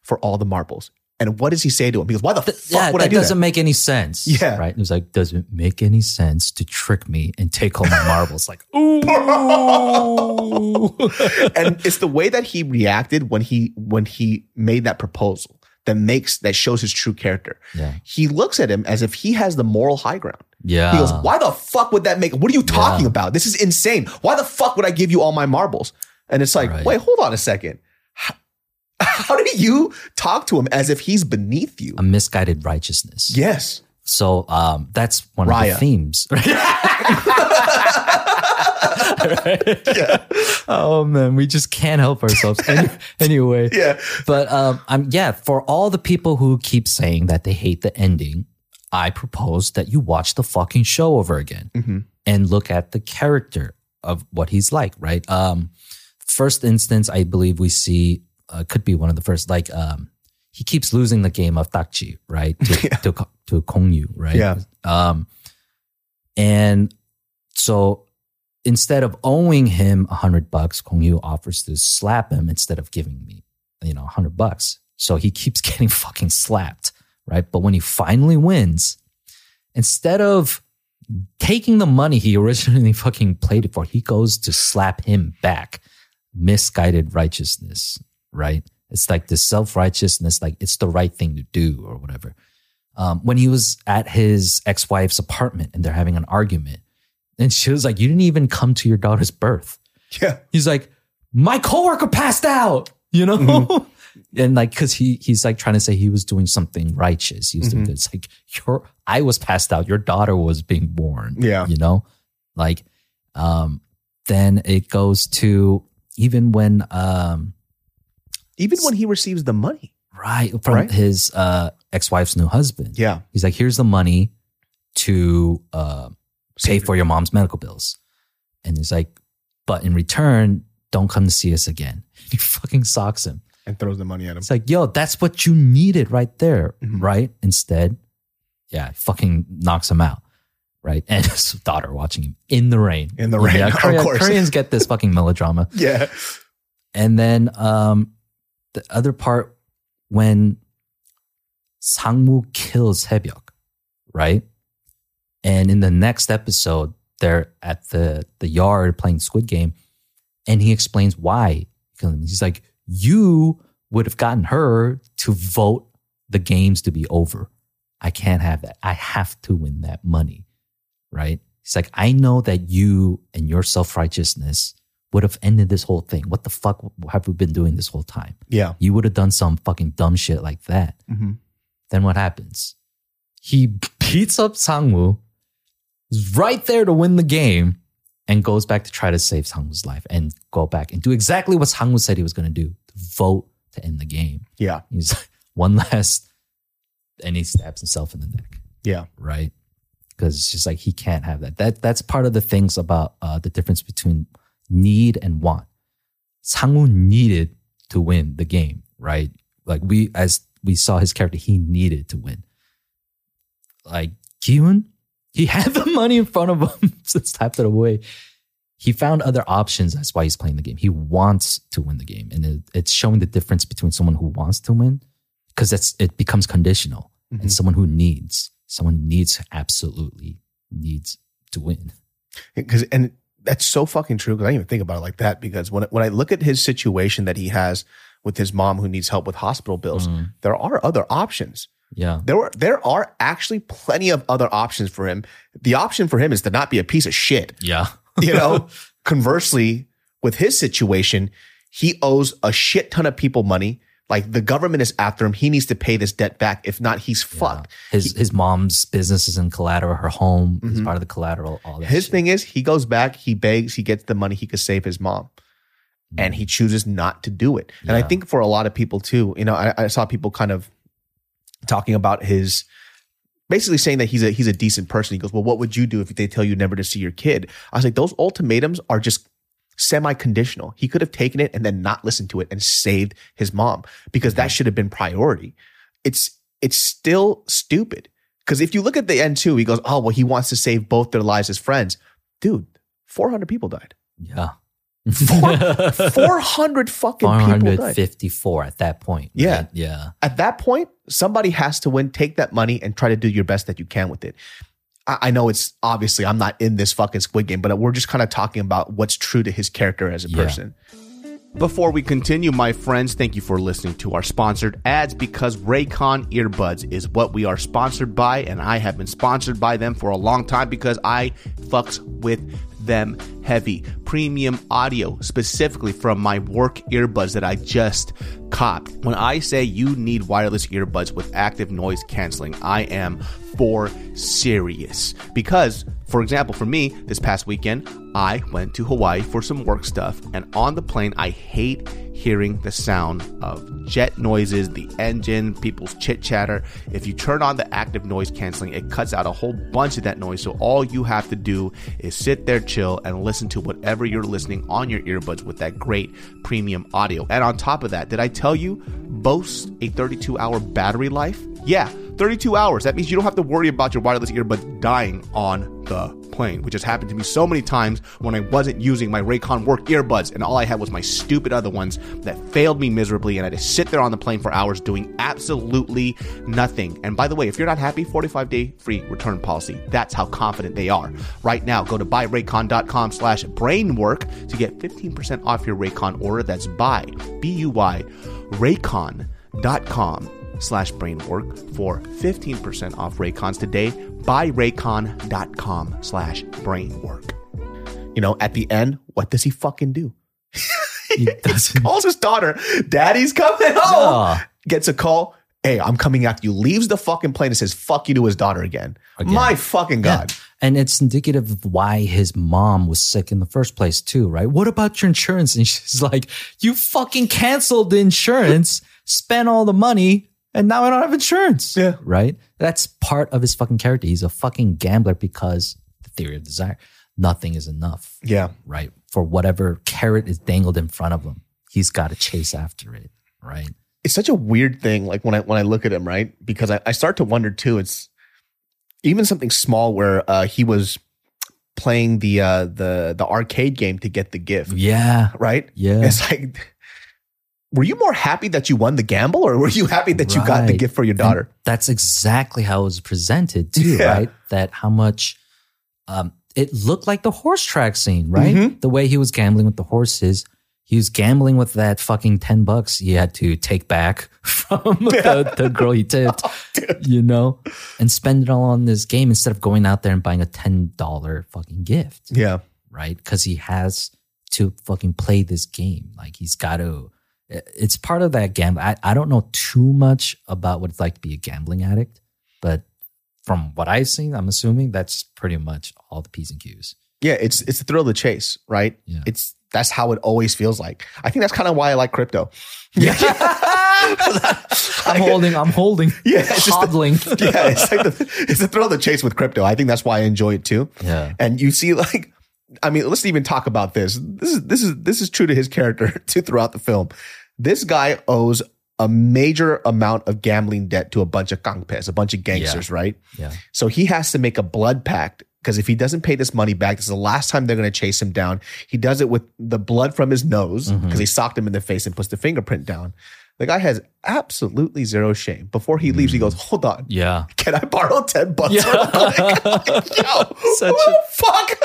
A: for all the marbles?" And what does he say to him? Because "Why the fuck
B: yeah,
A: would I
B: that
A: do
B: doesn't
A: that?"
B: make any sense.
A: Yeah.
B: Right. It was like, does it make any sense to trick me and take home my marbles? Like, ooh.
A: and it's the way that he reacted when he when he made that proposal that makes that shows his true character.
B: Yeah.
A: He looks at him as if he has the moral high ground.
B: Yeah.
A: He goes, "Why the fuck would that make? What are you talking
B: Yeah.
A: about? This is insane. Why the fuck would I give you all my marbles?" And it's like,
B: Right.
A: wait, hold on a second. How, do you talk to him as if he's beneath you?
B: A misguided righteousness.
A: yes.
B: So um, that's one of the themes.
A: Yeah.
B: Oh man, we just can't help ourselves. Any, anyway,
A: Yeah.
B: but um, I'm yeah. For all the people who keep saying that they hate the ending, I propose that you watch the fucking show over again
A: Mhm.
B: and look at the character of what he's like. Right. Um, first instance, I believe we see uh, could be one of the first. Like, um, he keeps losing the game of ddakji, right? To to, Ko- to Gong Yoo, right?
A: Yeah.
B: Um, and so instead of owing him a hundred bucks, Gong Yoo offers to slap him instead of giving me, you know, a hundred bucks. So he keeps getting fucking slapped, right? But when he finally wins, instead of taking the money he originally fucking played it for, he goes to slap him back. Misguided righteousness, right? It's like this self righteousness, like it's the right thing to do or whatever. Um, when he was at his ex wife's apartment and they're having an argument, and she was like, You didn't even come to your daughter's birth.
A: Yeah.
B: He's like, My coworker passed out, you know?
A: Mm-hmm.
B: And like, cause he he's like trying to say he was doing something righteous. He was
A: Mm-hmm.
B: doing this. Like, your I was passed out, your daughter was being born.
A: Yeah.
B: You know? Like, um, then it goes to even when um
A: Even when he receives the money.
B: right from
A: Right.
B: his uh ex-wife's new husband.
A: Yeah.
B: He's like, here's the money to uh, pay for your mom's medical bills. And he's like, but in return, don't come to see us again. He fucking socks him.
A: And throws the money at him.
B: It's like, yo, that's what you needed right there,
A: Mhm.
B: right? Instead, yeah, fucking knocks him out, right? And his daughter watching him in the rain.
A: In the rain,
B: Yeah,
A: of
B: Korea-
A: course.
B: Koreans get this fucking melodrama.
A: Yeah.
B: And then um, the other part when Sangwoo kills Sebyok, right? And in the next episode, they're at the the yard playing Squid Game, and he explains why. He's like, "You would have gotten her to vote the games to be over. I can't have that. I have to win that money, right?" He's like, "I know that you and your self righteousness." Would have ended this whole thing. What the fuck have we been doing this whole time?
A: Yeah.
B: You would have done some fucking dumb shit like that.
A: hmm
B: Then what happens? He beats up Sangwoo, is right there to win the game, and goes back to try to save Sangwoo's life and go back and do exactly what Sangwoo said he was going to do to vote to end the game.
A: Yeah.
B: He's like, one last, and he stabs himself in the neck
A: Yeah.
B: right? Because it's just like he can't have that. That that's part of the things about uh, the difference between need and want. Sangwoo needed to win the game, right? Like we, as we saw his character, he needed to win. Like Ki-hoon, he had the money in front of him, just tapped it away. He found other options. That's why he's playing the game. He wants to win the game, and it, it's showing the difference between someone who wants to win, because it's it becomes conditional, and mm-hmm. someone who needs, someone needs absolutely needs to win.
A: because and that's so fucking true because I didn't even think about it like that because when when I look at his situation that he has with his mom who needs help with hospital bills,
B: Mm.
A: there are other options.
B: Yeah,
A: There were there are actually plenty of other options for him. The option for him is to not be a piece of shit.
B: yeah,
A: You know, conversely, with his situation, he owes a shit ton of people money. Like the government is after him. He needs to pay this debt back. If not, he's fucked.
B: His his mom's business is in collateral. Her home is part of the collateral. All that.
A: Mm-hmm. His
B: shit.
A: thing is, he goes back, he begs, he gets the money, he could save his mom. And he chooses not to do it. And I think for a lot of people too, you know, I, I saw people kind of talking about his basically saying that he's a he's a decent person. He goes, "Well, what would you do if they tell you never to see your kid?" I was like, "Those ultimatums are just semi-conditional. He could have taken it and then not listened to it and saved his mom because that mm-hmm. should have been priority. It's it's still stupid because if you look at the end too, he goes, "Oh, well, he wants to save both their lives as friends." Dude, 400 people died.
B: Yeah.
A: 400 fucking people died.
B: 454 at that point.
A: Yeah.
B: right? Yeah.
A: At that point, somebody has to win, take that money and try to do your best that you can with it. I, I know it's obviously I'm not in this fucking Squid Game, but we're just kind of talking about what's true to his character as a
B: Yeah.
A: person.
H: Before we continue, my friends, thank you for listening to our sponsored ads because Raycon earbuds is what we are sponsored by, and I have been sponsored by them for a long time because I fucks with them heavy. Premium audio, specifically from my work earbuds that I just copped. When I say you need wireless earbuds with active noise canceling, I am for serious. Because, for example, for me, this past weekend, I went to Hawaii for some work stuff, and on the plane, I hate hearing the sound of jet noises, the engine, people's chit chatter. If you turn on the active noise canceling, it cuts out a whole bunch of that noise. So all you have to do is sit there, chill, and listen to whatever you're listening on your earbuds with that great premium audio. And on top of that, did I tell you boasts a 32 hour battery life? Yeah, 32 hours. That means you don't have to worry about your wireless earbuds dying on the plane, which has happened to me so many times when I wasn't using my Raycon work earbuds and all I had was my stupid other ones that failed me miserably and I had to sit there on the plane for hours doing absolutely nothing. And by the way, if you're not happy, 45 day free return policy. That's how confident they are. Right now, go to buyraycon.com slash brainwork to get 15% off your Raycon order. That's buy, B-U-Y, raycon.com slash brainwork for 15% off Raycons today. Buyraycon.com slash brainwork.
A: You know, at the end, what does he fucking do?
B: He doesn't.
A: Calls his daughter, Daddy's coming home. Gets a call. Hey, I'm coming after you. Leaves the fucking plane and says, fuck you to his daughter again.
B: Again.
A: My fucking God.
B: And it's indicative of why his mom was sick in the first place, too, right? What about your insurance? And she's like, You fucking canceled the insurance, spent all the money, and now I don't have insurance.
A: Yeah.
B: Right? That's part of his fucking character. He's a fucking gambler because the theory of desire. Nothing is enough,
A: Yeah.
B: right? For whatever carrot is dangled in front of him, he's got to chase after it, right?
A: it's such a weird thing like when i when i look at him right because i, I start to wonder too it's even something small where uh he was playing the uh the the arcade game to get the gift
B: Yeah.
A: right
B: Yeah.
A: it's like were you more happy that you won the gamble or were you happy that you got the gift for your
B: And
A: daughter
B: that's exactly how it was presented too,
A: Yeah.
B: right? That how much um it looked like the horse track scene, right?
A: Mhm.
B: The way he was gambling with the horses. He was gambling with that fucking 10 bucks he had to take back from the, the girl he tipped, you know, and spend it all on this game instead of going out there and buying a $10 fucking gift,
A: yeah
B: right? Because he has to fucking play this game. Like he's got to, it's part of that gamble. I, I don't know too much about what it's like to be a gambling addict, but from what I've seen, I'm assuming that's pretty much all the P's and Q's.
A: yeah it's it's the thrill of the chase right
B: Yeah.
A: it's that's how it always feels like i think that's kind of why i like crypto Yeah.
B: I'm holding, I'm holding,
A: Yeah, it's just the- yeah, it's like the, it's the thrill of the chase with crypto. I think that's why I enjoy it too.
B: Yeah.
A: And you see, like, I mean, let's even talk about this. This is this is this is true to his character too throughout the film. This guy owes a major amount of gambling debt to a bunch of gangpes, a bunch of gangsters, right?
B: Yeah.
A: So he has to make a blood pact because if he doesn't pay this money back, this is the last time they're going to chase him down. He does it with the blood from his nose because
B: Mm-hmm.
A: he socked him in the face and puts the fingerprint down. The guy has absolutely zero shame. Before he leaves, he goes, "Hold on,
B: Yeah.
A: can I borrow 10 bucks
B: Yeah.
A: quick? Yo,
B: Such
A: the fuck?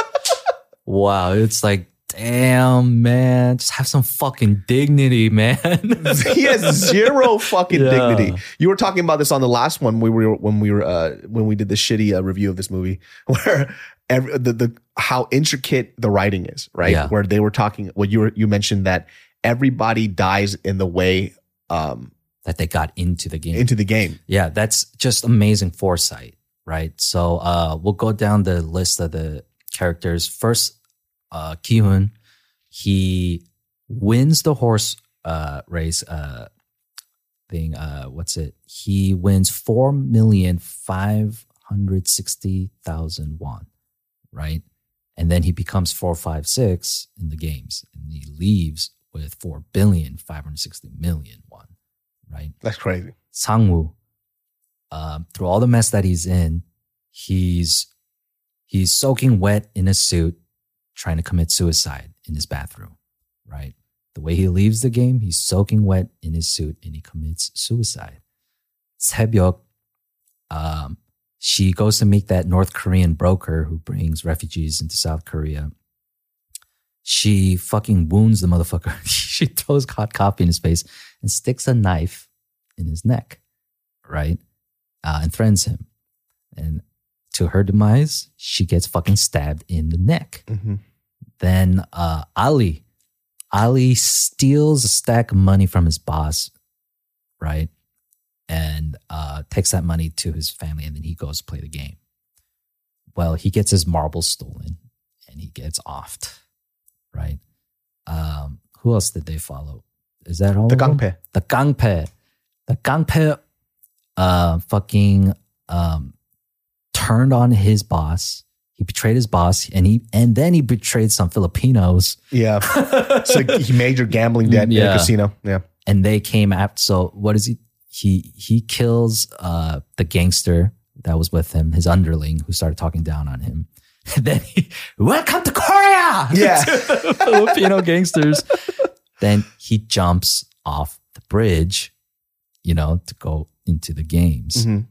B: Wow. It's like, damn, man. Just have some fucking dignity, man.
A: he has zero fucking
B: Yeah.
A: dignity. You were talking about this on the last one we were when we were uh, when we did the shitty uh, review of this movie where every, the the how intricate the writing is, right?
B: Yeah.
A: Where they were talking what you were you mentioned that everybody dies in the way um
B: that they got into the game.
A: into the game.
B: Yeah, that's just amazing foresight, right? So uh we'll go down the list of the characters. First, uh Ki-hoon, he wins the horse uh race. Uh thing. Uh, what's it? He wins four million five hundred sixty thousand won, right? And then he becomes four five six in the games, and he leaves with four billion five hundred sixty million won, right?
A: That's crazy.
B: Sangwoo, um, through all the mess that he's in, he's he's soaking wet in a suit, trying to commit suicide in his bathroom. Right, the way he leaves the game, he's soaking wet in his suit and he commits suicide. Sebyok, um, she goes to meet that North Korean broker who brings refugees into South Korea. She fucking wounds the motherfucker. she throws hot coffee in his face and sticks a knife in his neck, right? Uh, and threatens him. And to her demise, she gets fucking stabbed in the neck.
A: Mm-hmm.
B: Then uh, Ali, Ali steals a stack of money from his boss, right? And uh, takes that money to his family, and then he goes to play the game. Well, he gets his marbles stolen, and he gets offed, right? Um, who else did they follow? Is that all?
A: The? Gangpe.
B: The Gangpe. The Gangpe uh fucking um turned on his boss. He betrayed his boss and he and then he betrayed some Filipinos
A: Yeah. so he major gambling debt in
B: Yeah.
A: a casino. Yeah.
B: and they came after so what is he he he kills uh the gangster that was with him, his underling who started talking down on him. And then he welcome to Korea.
A: Yeah.
B: to Filipino gangsters. then he jumps off the bridge, you know, to go into the games.
A: Mhm.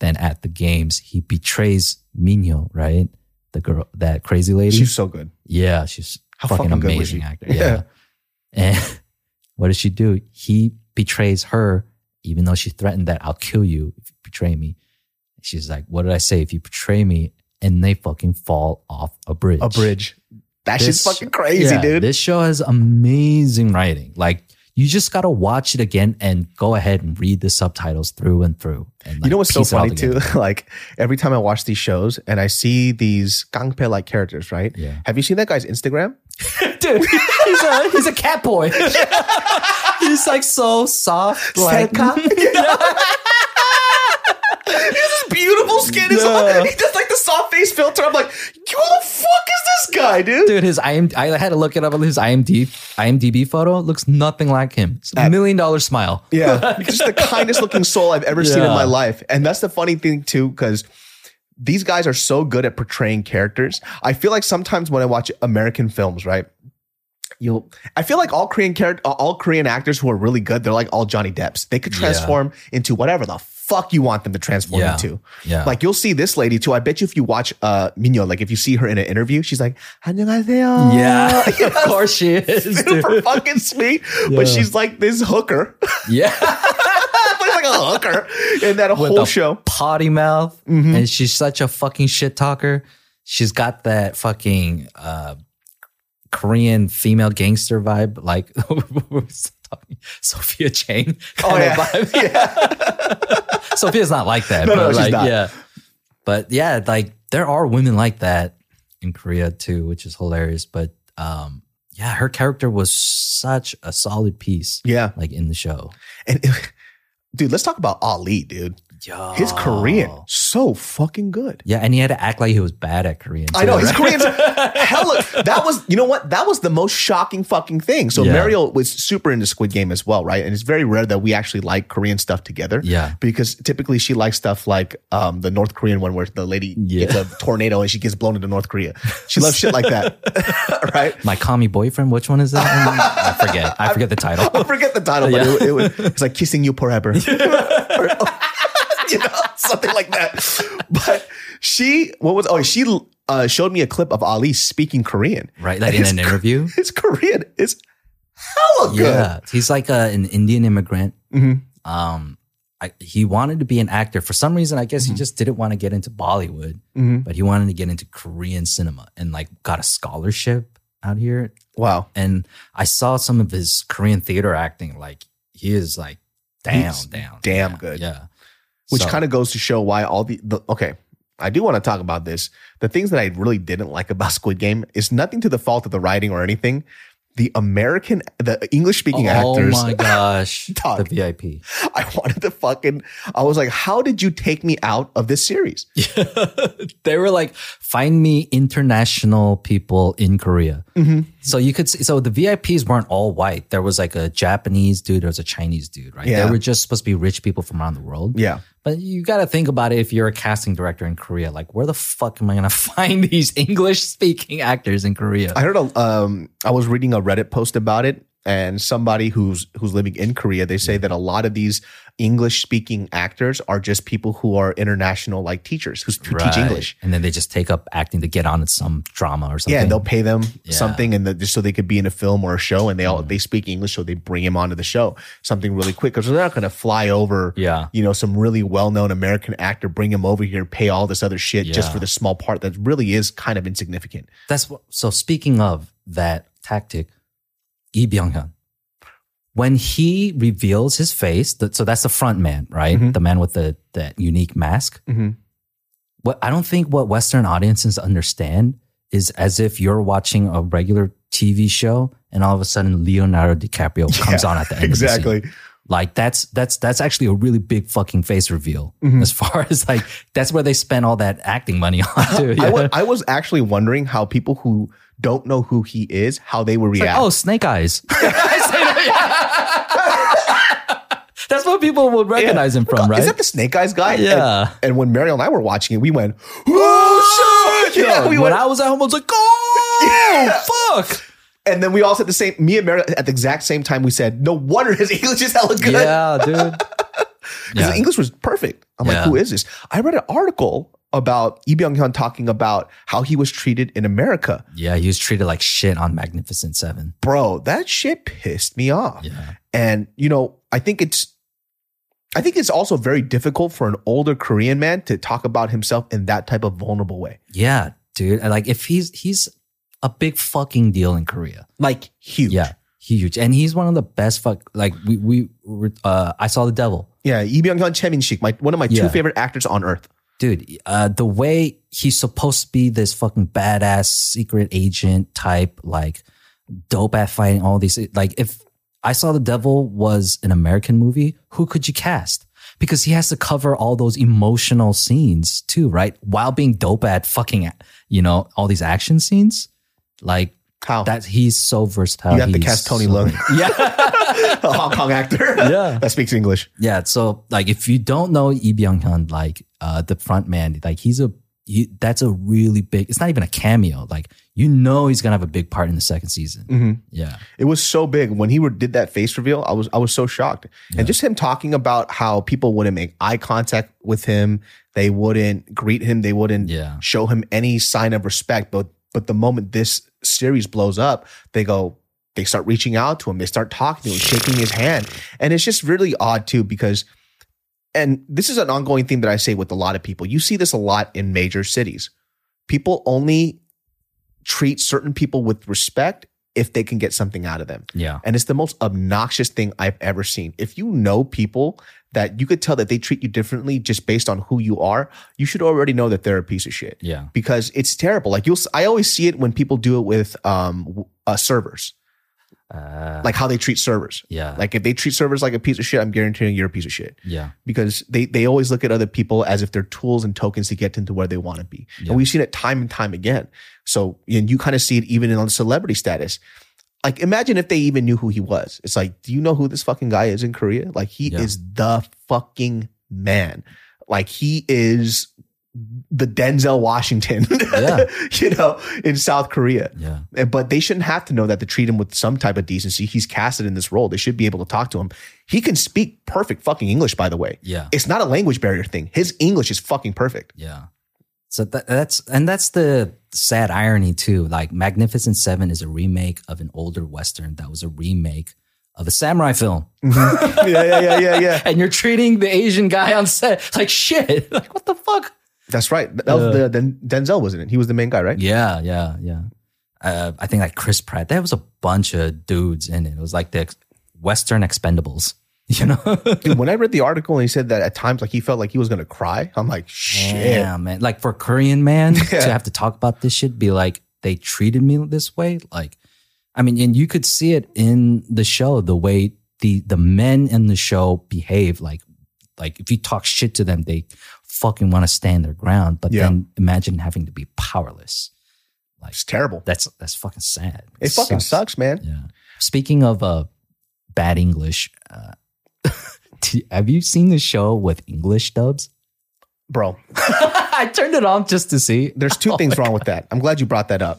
B: Then at the games, he betrays Minyo, right? The girl, that crazy lady.
A: She's so good.
B: yeah, she's
A: How
B: fucking,
A: fucking good was
B: amazing actor.
A: Yeah.
B: Yeah. And what does she do? He betrays her, even though she threatened that I'll kill you if you betray me. She's like, "What did I say? If you betray me?" And they fucking fall off a bridge.
A: A bridge. That shit's fucking crazy,
B: yeah,
A: dude.
B: This show has amazing writing. Like you just gotta watch it again and go ahead and read the subtitles through and through. And
A: you know what's so
B: piece it all
A: funny too? like every time I watch these shows and I see these gangpe like characters, right?
B: Yeah.
A: Have you seen that guy's Instagram?
B: dude. He's a he's a cat boy. he's like so soft, like
A: His beautiful skin is
B: Yeah.
A: he does like the soft face filter. I'm like, who the fuck is this guy, dude?
B: dude. His IM, I had to look it up. His IMDb IMDb photo looks nothing like him. It's a million dollar smile.
A: Yeah, just the kindest looking soul I've ever seen in my life. And that's the funny thing too, because these guys are so good at portraying characters. I feel like sometimes when I watch American films, right? You'll, I feel like all Korean character, all Korean actors who are really good, they're like all Johnny Depps. They could
B: Yeah.
A: transform into whatever the fuck you want them to transform
B: yeah.
A: into.
B: Yeah.
A: Like you'll see this lady too. I bet you if you watch uh Minyo, like if you see her in an interview, she's like,
B: Yeah. Of course she is.
A: Super
B: dude.
A: fucking sweet.
B: Yeah.
A: But she's like this hooker.
B: Yeah.
A: like a hooker in that
B: With
A: whole show.
B: Potty mouth.
A: Mm-hmm.
B: And she's such a fucking shit talker. She's got that fucking uh Korean female gangster vibe, like Sophia Chang
A: Oh, yeah.
B: vibe. Sophia's not like that,
A: No,
B: but
A: no, she's not.
B: yeah. But yeah, like there are women like that in Korea too, which is hilarious. But um, yeah, her character was such a solid piece,
A: Yeah.
B: like in the show.
A: And dude, let's talk about Ali, dude.
B: Yo.
A: His Korean, so fucking good.
B: Yeah, and he had to act like he was bad at Korean.
A: I know
B: too,
A: his
B: right?
A: Korean's hella. That was, you know what? That was the most shocking fucking thing. So
B: Yeah.
A: Mariel was super into Squid Game as well, right? And it's very rare that we actually like Korean stuff together.
B: Yeah.
A: because typically she likes stuff like um, the North Korean one where the lady
B: Yeah.
A: gets a tornado and she gets blown into North Korea. She loves shit like that, right?
B: My commie boyfriend. Which one is that? I forget. I forget the title.
A: I forget the title, but it, it, was- it's like kissing you forever. You know, something like that. But she, what was, oh, she uh, showed me a clip of Ali speaking Korean.
B: Right, like
A: And
B: in
A: his
B: an interview.
A: His Korean is hella good.
B: Yeah, he's like a, an Indian immigrant.
A: Mhm.
B: Um, I, he wanted to be an actor for some reason. I guess
A: Mm-hmm.
B: he just didn't want to get into Bollywood,
A: Mhm.
B: but he wanted to get into Korean cinema and like got a scholarship out here.
A: Wow.
B: And I saw some of his Korean theater acting. Like he is like down,
A: damn
B: yeah,
A: good.
B: Yeah,
A: Which
B: So-
A: kind of goes to show why all the, the, okay, I do want to talk about this. The things that I really didn't like about Squid Game is nothing to the fault of the writing or anything. the American, the English speaking
B: oh
A: actors.
B: Oh my gosh, the VIP.
A: I wanted to fucking. I was like, how did you take me out of this series?
B: they were like, find me international people in Korea.
A: Mm-hmm.
B: So you could see, so the VIPs weren't all white. There was like a Japanese dude, there was a Chinese dude, right?
A: Yeah.
B: They were just supposed to be rich people from around the world.
A: Yeah.
B: But you got to think about it if you're a casting director in Korea. Like, where the fuck am I going to find these English speaking actors in Korea?
A: I heard a, um I was reading a Reddit post about it and somebody who's who's living in Korea they say that a lot of these English speaking actors are just people who are international like teachers who, who teach English.
B: And then they just take up acting to get on in some drama or something.
A: Yeah, and they'll pay them
B: Yeah.
A: something and the, just so they could be in a film or a show and they
B: Mm.
A: all they speak English so they bring him onto the show. Something really quick because they're not going to fly over
B: Yeah.
A: you know, some really well-known American actor, bring him over here, pay all this other shit just for the small part that really is kind of insignificant.
B: That's what, so speaking of that tactic, Lee Byung-hyun, when he reveals his face, th- so that's the front man, right?
A: Mhm.
B: The man with the that unique mask.
A: Mhm.
B: What I don't think what Western audiences understand is as if you're watching a regular TV show and all of a sudden Leonardo DiCaprio comes
A: Yeah,
B: on at the end. Of the
A: exactly.
B: Like that's that's that's actually a really big fucking face reveal
A: Mm-hmm.
B: as far as like that's where they spend all that acting money on too.
A: I,
B: Yeah.
A: wa- I was actually wondering how people who don't know who he is, how they would
B: It's like,
A: react.
B: oh, Snake Eyes. That's what people would recognize him from, right?
A: Is that the Snake Eyes guy?
B: Yeah.
A: And, and when Mariel and I were watching it, we went, "Oh shit!" Yeah, we
B: when
A: went,
B: I was at home, I was like, oh, fuck.
A: and then we all said the same. Me and Mariel at the exact same time. We said, "No wonder his English is hella good."
B: Yeah, dude.
A: because
B: Yeah.
A: the English was perfect. I'm like, who is this? I read an article about Lee Byung Hyun talking about how he was treated in America.
B: Yeah, he was treated like shit on Magnificent Seven.
A: Bro, that shit pissed me off.
B: Yeah.
A: And you know, I think it's I think it's also very difficult for an older Korean man to talk about himself in that type of vulnerable way.
B: Yeah, dude. Like if he's he's a big fucking deal in Korea.
A: Like huge.
B: Yeah, huge. And he's one of the best fuck. Like we we were. Uh, I saw the devil.
A: Yeah, Lee Byung Hyun, Choi Min Sik, my one of my
B: Yeah.
A: two favorite actors on earth.
B: Dude, uh, the way he's supposed to be this fucking badass secret agent type, like dope at fighting all these, like if I saw the devil was an American movie, who could you cast? Because he has to cover all those emotional scenes too, right? While being dope at fucking, you know, all these action scenes. Like
A: How?
B: that, he's so versatile.
A: you have to
B: He's
A: cast Tony
B: so
A: Leung.
B: Yeah.
A: a Hong Kong actor.
B: Yeah.
A: that speaks English.
B: Yeah, so like if you don't know Lee Byung Hyun, like uh the front man, like he's a he, that's a really big. It's not even a cameo. Like you know he's gonna have a big part in the second season.
A: Mm-hmm.
B: Yeah,
A: It was so big when he were, did that face reveal. I was I was so shocked, and just him talking about how people wouldn't make eye contact with him, they wouldn't greet him, they wouldn't
B: Yeah.
A: show him any sign of respect. But but the moment this series blows up, they go. They start reaching out to him. They start talking to him, shaking his hand, and it's just really odd too because. And this is an ongoing theme that I say with a lot of people. You see this a lot in major cities. People only treat certain people with respect if they can get something out of them.
B: yeah,
A: And it's the most obnoxious thing I've ever seen. If you know people that you could tell that they treat you differently just based on who you are, you should already know that they're a piece of shit.
B: yeah,
A: Because it's terrible. Like you'll, I always see it when people do it with um, uh, servers,
B: uh,
A: like how they treat servers.
B: yeah,
A: Like if they treat servers like a piece of shit, I'm guaranteeing you're a piece of shit
B: yeah,
A: because they they always look at other people as if they're tools and tokens to get into where they want to be.
B: Yeah.
A: And we've seen it time and time again. So and you kind of see it even on celebrity status. Like imagine if they even knew who he was. It's like, do you know who this fucking guy is in Korea? Like he
B: Yeah.
A: is the fucking man. Like he is the Denzel Washington,
B: Yeah.
A: you know, in South Korea.
B: yeah,
A: But they shouldn't have to know that to treat him with some type of decency. He's casted in this role. They should be able to talk to him. He can speak perfect fucking English, by the way.
B: yeah,
A: It's not a language barrier thing. His English is fucking perfect.
B: yeah. So that, that's and that's the sad irony too. Like Magnificent Seven is a remake of an older western that was a remake of a samurai film. Mm-hmm.
A: yeah, yeah, yeah, yeah, yeah.
B: and you're treating the Asian guy on set like shit. Like what the fuck?
A: That's right. That was the, then Denzel wasn't it? He was the main guy, right?
B: Yeah, yeah, yeah. Uh, I think like Chris Pratt. There was a bunch of dudes in it. It was like the ex- Western Expendables. You know?
A: Dude, when I read the article and he said that at times like he felt like he was gonna cry, I'm like, shit.
B: Yeah, man. Like for a Korean man to have to talk about this shit, be like they treated me this way. Like, I mean, and you could see it in the show, the way the the men in the show behave. Like, like if you talk shit to them, they fucking want to stand their ground. But
A: Yeah.
B: then imagine having to be powerless. Like
A: It's terrible.
B: that's that's fucking sad.
A: It fucking sucks, man.
B: Yeah. Speaking of uh, bad English, uh, have you seen the show with English dubs?
A: Bro,
B: I turned it on just to see.
A: there's two things wrong with that. I'm glad you brought that up.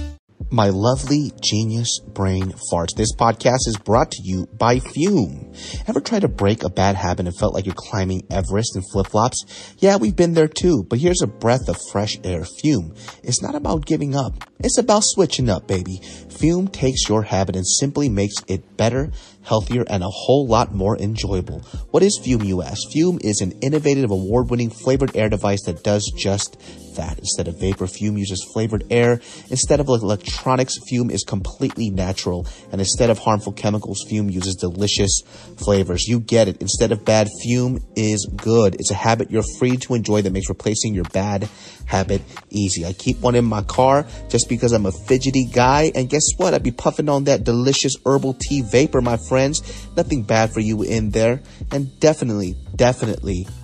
F: My lovely genius brain farts. This podcast is brought to you by Fume. Ever tried to break a bad habit and felt like you're climbing Everest in flip flops? Yeah, we've been there too, but here's a breath of fresh air. Fume. It's not about giving up. It's about switching up, baby. Fume takes your habit and simply makes it better, healthier, and a whole lot more enjoyable. What is Fume, you ask? Fume is an innovative, award-winning flavored air device that does just that. Instead of vapor, Fume uses flavored air. Instead of electronics, Fume is completely natural. And instead of harmful chemicals, Fume uses delicious flavors. You get it. Instead of bad, Fume is good. It's a habit you're free to enjoy that makes replacing your bad habit easy. I keep one in my car just because I'm a fidgety guy. And guess what? I'd be puffing on that delicious herbal tea vapor, my friends. Nothing bad for you in there. And definitely, definitely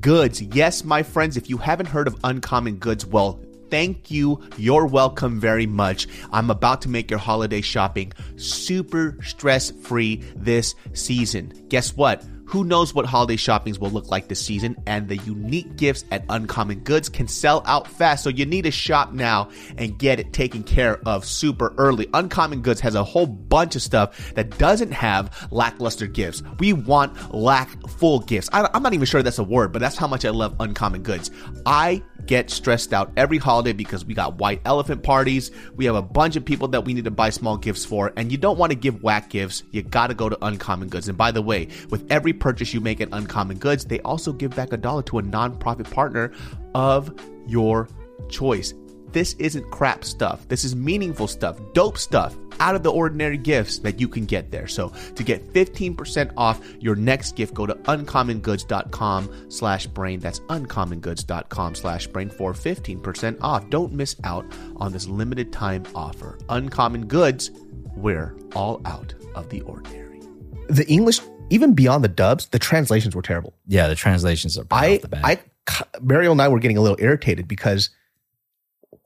H: Goods. Yes, my friends, if you haven't heard of Uncommon Goods, well, thank you. You're welcome very much. I'm about to make your holiday shopping super stress free this season. Guess what? Who knows what holiday shoppings will look like this season? And the unique gifts at Uncommon Goods can sell out fast. So you need to shop now and get it taken care of super early. Uncommon Goods has a whole bunch of stuff that doesn't have lackluster gifts. We want lack full gifts. I, I'm not even sure that's a word, but that's how much I love Uncommon Goods. I get stressed out every holiday because we got white elephant parties. We have a bunch of people that we need to buy small gifts for, and you don't want to give whack gifts. You got to go to Uncommon Goods. And by the way, with every purchase you make at Uncommon Goods, they also give back a dollar to a nonprofit partner of your choice. This isn't crap stuff. This is meaningful stuff, dope stuff, out of the ordinary gifts that you can get there. So to get 15% off your next gift, go to uncommongoods.com slash brain. That's uncommongoods.com slash brain for 15% off. Don't miss out on this limited time offer. Uncommon Goods, we're all out of the ordinary.
A: The English, even beyond the dubs, the translations were terrible.
B: Yeah, the translations are
A: I,
B: off the bat.
A: I, Mariel and I were getting a little irritated because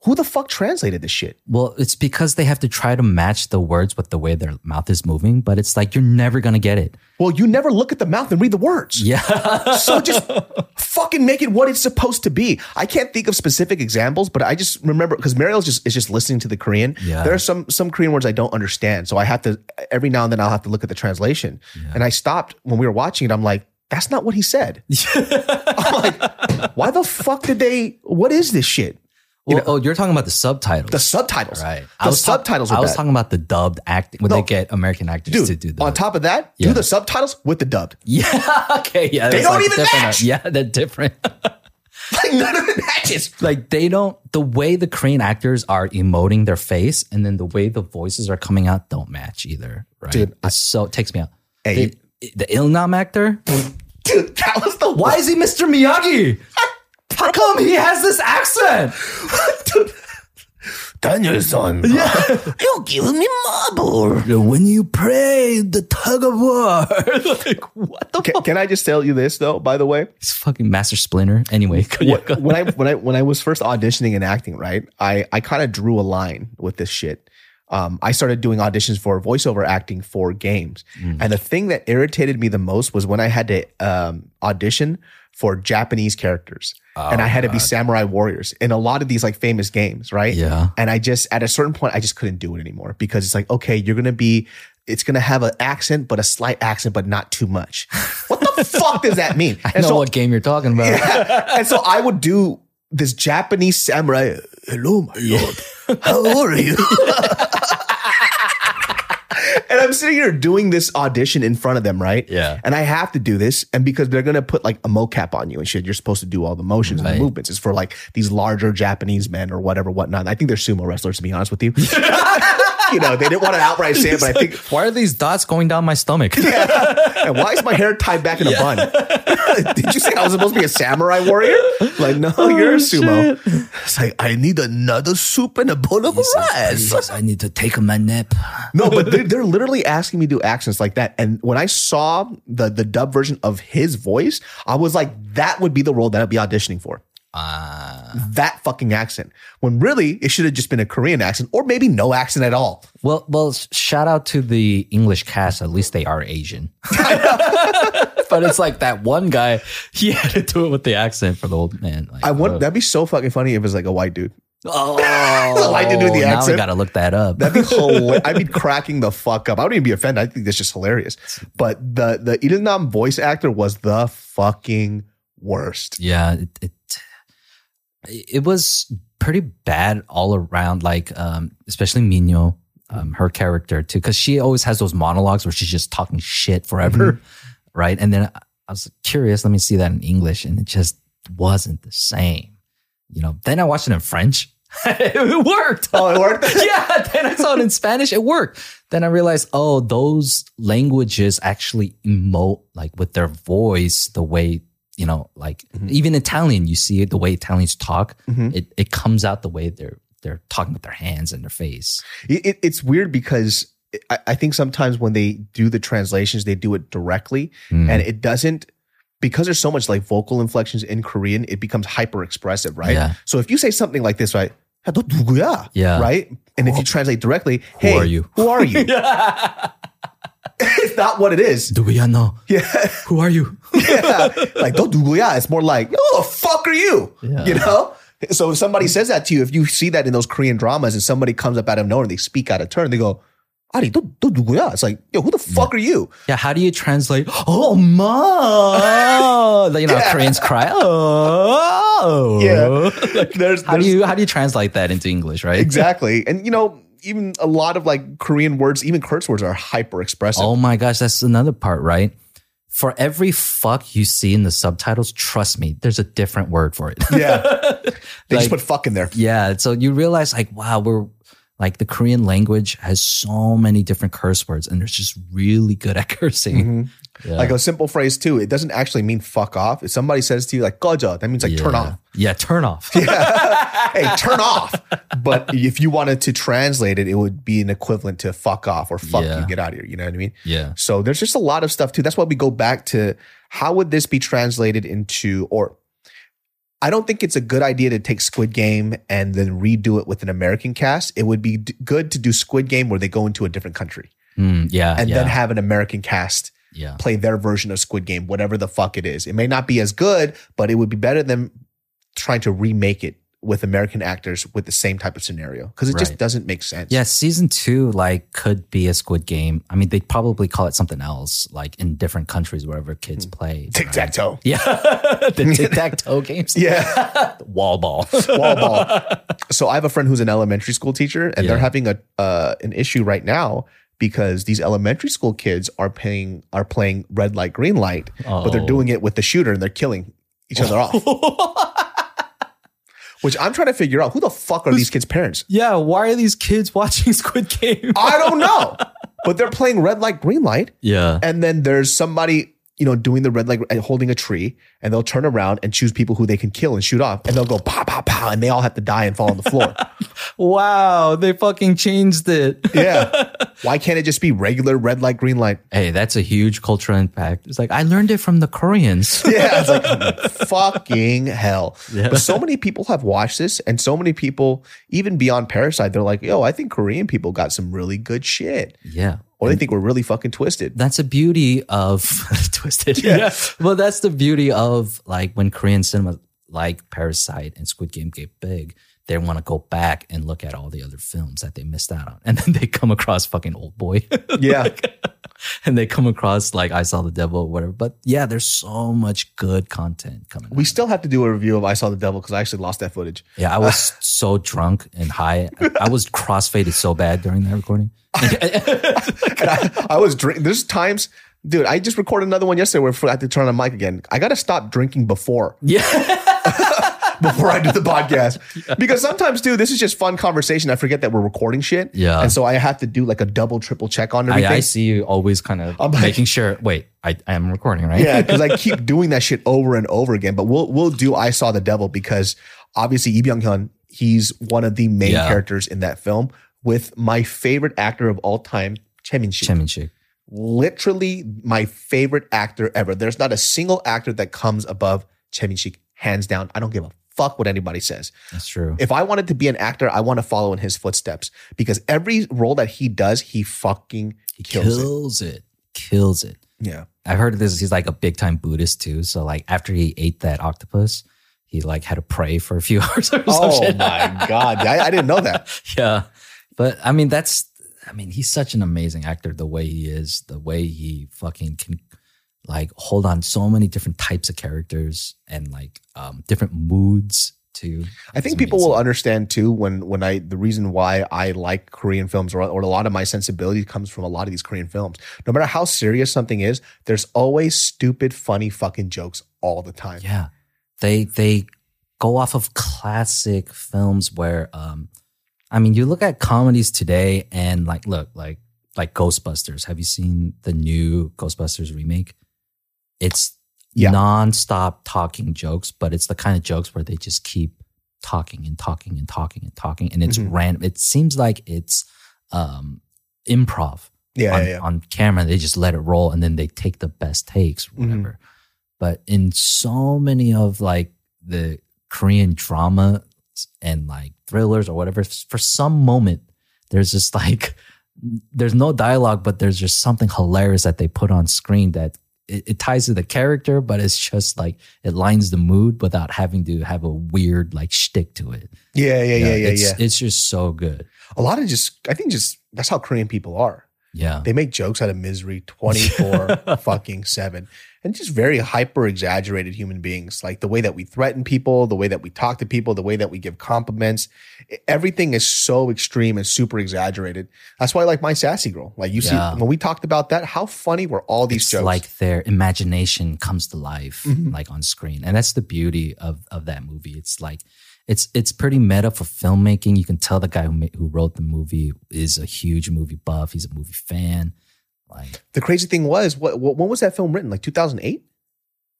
A: who the fuck translated this shit?
B: Well, it's because they have to try to match the words with the way their mouth is moving, but it's like you're never gonna get it.
A: Well, you never look at the mouth and read the words.
B: Yeah.
A: so just fucking make it what it's supposed to be. I can't think of specific examples, but I just remember because Mariel's just is just listening to the Korean.
B: Yeah.
A: There are some some Korean words I don't understand, so I have to every now and then I'll have to look at the translation. And I stopped when we were watching it. I'm like, that's not what he said. I'm like, why the fuck did they? What is this shit?
B: Well, oh, you're talking about the subtitles.
A: The subtitles,
B: right?
A: The
B: I was
A: subtitles.
B: I
A: are
B: was
A: bad.
B: talking about the dubbed acting when
A: No.
B: they get American actors
A: Dude,
B: to do the.
A: on top of that,
B: Yeah.
A: do the subtitles with the dubbed.
B: yeah. Okay. Yeah.
A: They don't even
B: different.
A: match!
B: Yeah, they're different.
A: Like none of it matches.
B: like they don't. The way the Korean actors are emoting their face, and then the way the voices are coming out, don't match either. Right?
A: Dude,
B: it's so it takes me out.
A: Hey,
B: the, the Ilnam actor.
A: Dude, that was the
B: Why is he Mr. Miyagi? How come he has this accent?
A: Danielson. Yeah. you give me marble.
B: When you pray, the tug of war. like what the
A: Can,
B: fuck?
A: can I just tell you this though? By the way,
B: It's fucking Master Splinter. Anyway, yeah, go-
A: when I when I when I was first auditioning and acting, right? I I kind of drew a line with this shit. um, I started doing auditions for voiceover acting for games. And the thing that irritated me the most was when I had to um, audition for Japanese characters. and I oh, had to be samurai warriors in a lot of these like famous games, right?
B: Yeah.
A: And I just, at a certain point, I just couldn't do it anymore because it's like, okay, you're going to be, it's going to have an accent, but a slight accent, but not too much. What the fuck does that mean?
B: I know what game you're talking about.
A: and so I would do this Japanese samurai. Hello, my lord. How are you? and I'm sitting here doing this audition in front of them, right?
B: Yeah.
A: And I have to do this, and because they're gonna put like a mocap on you and shit, you're supposed to do all the motions and the movements. It's for like these larger Japanese men or whatever, whatnot. I think they're sumo wrestlers, to be honest with you. you know, they didn't want to outright say it, but I think
B: Why are these dots going down my stomach?
A: and why is my hair tied back in a bun? Did you say I was supposed to be a samurai warrior? Like, no,
B: Oh,
A: you're a sumo. It's like, I need another soup and a bowl of rice.
B: Please, I need to take my nap.
A: No, but they're, they're literally asking me to do accents like that. And when I saw the the dub version of his voice, I was like, that would be the role that I'd be auditioning for.
B: Ah.
A: That fucking accent. When really it should have just been a Korean accent or maybe no accent at all.
B: Well, well, shout out to the English cast. At least they are Asian. but it's like that one guy. He had to do it with the accent for the old man. Like,
A: I want
B: uh,
A: that'd be so fucking funny if it was like a white dude.
B: Oh,
A: I did do the accent.
B: now we gotta look that up.
A: That'd be hilarious. I'd be cracking the fuck up. I wouldn't even be offended. I think that's just hilarious. But the the Ilnam voice actor was the fucking worst.
B: yeah, it, it it was pretty bad all around. Like, um, especially Minyo, um, her character too, because she always has those monologues where she's just talking shit forever, right? And then I was curious. Let me see that in English, and it just wasn't the same. You know. Then I watched it in French. it worked.
A: Oh, it worked?
B: yeah. Then I saw it in Spanish. It worked. Then I realized, oh, those languages actually emote like with their voice, the way, you know, like mm-hmm. even Italian, you see it, the way Italians talk, mm-hmm. it, it comes out the way they're they're talking with their hands and their face.
A: It, it's weird because I, I, think sometimes when they do the translations, they do it directly,
B: mm.
A: and it doesn't because there's so much like vocal inflections in Korean, it becomes hyper expressive, right?
B: Yeah.
A: So if you say something like this, right?
B: Yeah.
A: Right? And if you translate directly, hey, who
B: are you?
A: Who are you? it's not what it is.
B: Do we know?
A: Yeah.
B: Who are you?
A: yeah. Like, don't 누구야? It's more like, who the fuck are you?
B: Yeah.
A: You know? So if somebody says that to you, if you see that in those Korean dramas and somebody comes up out of nowhere and they speak out of turn, they go, Ari, 너, 너 누구야? It's like, yo, who the fuck are you?
B: Yeah, how do you translate? Oh ma, you know, Koreans cry. Oh,
A: Yeah. There's,
B: How do
A: there's-
B: you how do you translate that into English, right?
A: exactly. And you know, even a lot of like Korean words, even curse words are hyper expressive.
B: Oh my gosh, that's another part, right? For every fuck you see in the subtitles, trust me, there's a different word for it.
A: Yeah. They just put fuck in there.
B: yeah. So you realize, like, wow, we're like the Korean language has so many different curse words, and they're just really good at cursing. Mm-hmm. Yeah.
A: Like a simple phrase too. It doesn't actually mean fuck off. If somebody says to you like "꺼져," that means like turn off.
B: Yeah, turn off. yeah.
A: hey, turn off. But if you wanted to translate it, it would be an equivalent to fuck off or fuck
B: Yeah.
A: you, get out of here. You know what I mean?
B: Yeah.
A: So there's just a lot of stuff too. That's why we go back to how would this be translated into, or I don't think it's a good idea to take Squid Game and then redo it with an American cast. It would be d- good to do Squid Game where they go into a different country
B: Mm, yeah.
A: and
B: yeah,
A: then have an American cast
B: yeah.
A: play their version of Squid Game, whatever the fuck it is. It may not be as good, but it would be better than trying to remake it with American actors with the same type of scenario because it just doesn't make sense.
B: Yeah, season two like could be a Squid Game. I mean, they'd probably call it something else, like in different countries wherever kids play.
A: Tic tac toe.
B: Yeah, the tic tac toe games.
A: Yeah.
B: wall ball.
A: Wall ball. So I have a friend who's an elementary school teacher, and they're having a uh, an issue right now because these elementary school kids are paying are playing red light, green light, but they're
B: Oh.
A: doing it with the shooter and they're killing each other off. Which I'm trying to figure out who the fuck are these kids' parents?
B: yeah, why are these kids watching Squid Game?
A: I don't know. But they're playing red light, green light.
B: yeah,
A: And then there's somebody, you know, doing the red light and holding a tree, and they'll turn around and choose people who they can kill and shoot off. And they'll go pow, pow, pow, and they all have to die and fall on the floor.
B: wow, they fucking changed it.
A: Yeah. Why can't it just be regular red light, green light?
B: Hey, that's a huge cultural impact. It's like I learned it from the Koreans.
A: Yeah, it's like fucking hell.
B: Yeah.
A: But so many people have watched this, and so many people, even beyond Parasite, they're like, yo, I think Korean people got some really good shit.
B: yeah.
A: Or they think we're really fucking twisted.
B: That's a beauty of twisted.
A: Yeah.
B: Yeah. Well, that's the beauty of like when Korean cinema like Parasite and Squid Game get big, they want to go back and look at all the other films that they missed out on. And then they come across fucking Old Boy.
A: Yeah.
B: and they come across like I Saw the Devil or whatever. But yeah, there's so much good content coming
A: We
B: out.
A: still have to do a review of I Saw the Devil because I actually lost that footage.
B: Yeah, I was so drunk and high. I was crossfaded so bad during that recording.
A: I, I was drinking. There's times, dude. I just recorded another one yesterday where I had to turn on the mic again. I got to stop drinking before
B: Yeah.
A: before I do the podcast because sometimes, dude, this is just fun conversation. I forget that we're recording shit.
B: Yeah.
A: and so I have to do like a double, triple check on everything.
B: I see you always kind of
A: I'm like-
B: making sure. Wait, I, I am recording, right?
A: yeah, because I keep doing that shit over and over again. But we'll we'll do I Saw the Devil because obviously Lee Byung Hyun, he's one of the main
B: Yeah.
A: characters in that film with my favorite actor of all time, Choi Min Sik.
B: Championship.
A: literally my favorite actor ever. There's not a single actor that comes above Choi Min Sik, hands down. I don't give a fuck what anybody says.
B: That's true.
A: If I wanted to be an actor, I want to follow in his footsteps because every role that he does, he fucking
B: He
A: kills,
B: kills, it. Kills it.
A: it. Yeah.
B: I've heard of this. He's like a big time Buddhist too. So like after he ate that octopus, he like had to pray for a few hours or some
A: Oh my god, I, I didn't know that.
B: yeah. But I mean, that's, I mean, he's such an amazing actor, the way he is, the way he fucking can like hold on so many different types of characters and like um different moods too.
A: I think people will understand too when when I the reason why I like Korean films or, or a lot of my sensibility comes from a lot of these Korean films. No matter how serious something is, there's always stupid, funny fucking jokes all the time.
B: Yeah. They they go off of classic films where um I mean you look at comedies today and like look like like Ghostbusters. Have you seen the new Ghostbusters remake? It's
A: Yeah.
B: non-stop talking jokes, but it's the kind of jokes where they just keep talking and talking and talking and talking and it's
A: Mhm.
B: random. It seems like it's um improv
A: Yeah,
B: on,
A: yeah, yeah.
B: on camera. They just let it roll and then they take the best takes,
A: Mm-hmm.
B: whatever. But in so many of like the Korean drama and like thrillers or whatever, for some moment, there's just like, there's no dialogue, but there's just something hilarious that they put on screen that it, it ties to the character, but it's just like it lines the mood without having to have a weird like shtick to it.
A: Yeah, yeah, yeah, yeah,
B: it's,
A: yeah.
B: It's just so good.
A: A lot of just I think just that's how Korean people are.
B: Yeah.
A: They make jokes out of misery 24 fucking 7. And just very hyper exaggerated human beings. Like the way that we threaten people, the way that we talk to people, the way that we give compliments. Everything is so extreme and super exaggerated. That's why I like my sassy girl. Like you
B: Yeah.
A: see, when we talked about that, how funny were all these
B: it's
A: jokes?
B: like their imagination comes to life
A: Mhm.
B: like on screen and that's the beauty of of that movie it's like it's it's pretty meta for filmmaking you can tell the guy who ma- who wrote the movie is a huge movie buff he's a movie fan like
A: the crazy thing was, what, what when was that film written? Like 2008?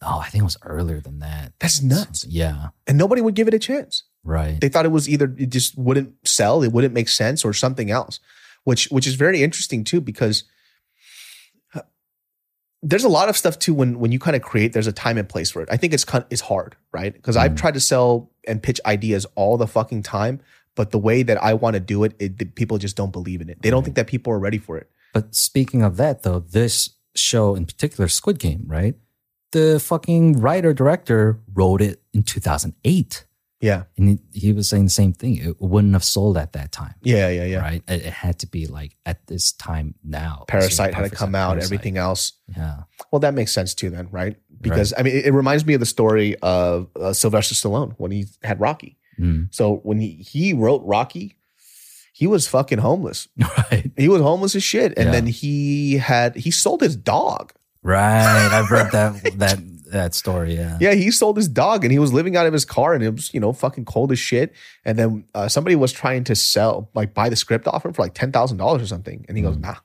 B: oh i think it was earlier than that
A: That's nuts.
B: yeah
A: And nobody would give it a chance.
B: right
A: They thought it was either it just wouldn't sell, it wouldn't make sense, or something else, which which is very interesting too because there's a lot of stuff too when when you kind of create. There's a time and place for it. I think it's it's hard, right? Because I've
B: Mm.
A: tried to sell and pitch ideas all the fucking time, but the way that I want to do it, it the people just don't believe in it. They don't
B: Right.
A: think that people are ready for it.
B: but speaking of that though this show in particular squid game right the fucking writer director wrote it in 2008
A: Yeah,
B: and he, he was saying the same thing it wouldn't have sold at that time
A: yeah, yeah, yeah.
B: right? It, had to be like at this time now.
A: Parasite had to come out.
B: Parasite.
A: Everything else.
B: Yeah.
A: Well, that makes sense too, then, right? Because I mean, it, it reminds me of the story of uh, Sylvester Stallone when he had Rocky.
B: Mm.
A: So when he he wrote Rocky, he was fucking homeless.
B: Right.
A: He was homeless as shit, and
B: Yeah.
A: then he had he sold his dog.
B: Right. I've read that that that story. Yeah.
A: Yeah, he sold his dog, and he was living out of his car, and it was you know fucking cold as shit. And then uh, somebody was trying to sell like buy the script off him for like ten thousand dollars or something, and he
B: Mm.
A: goes, Nah,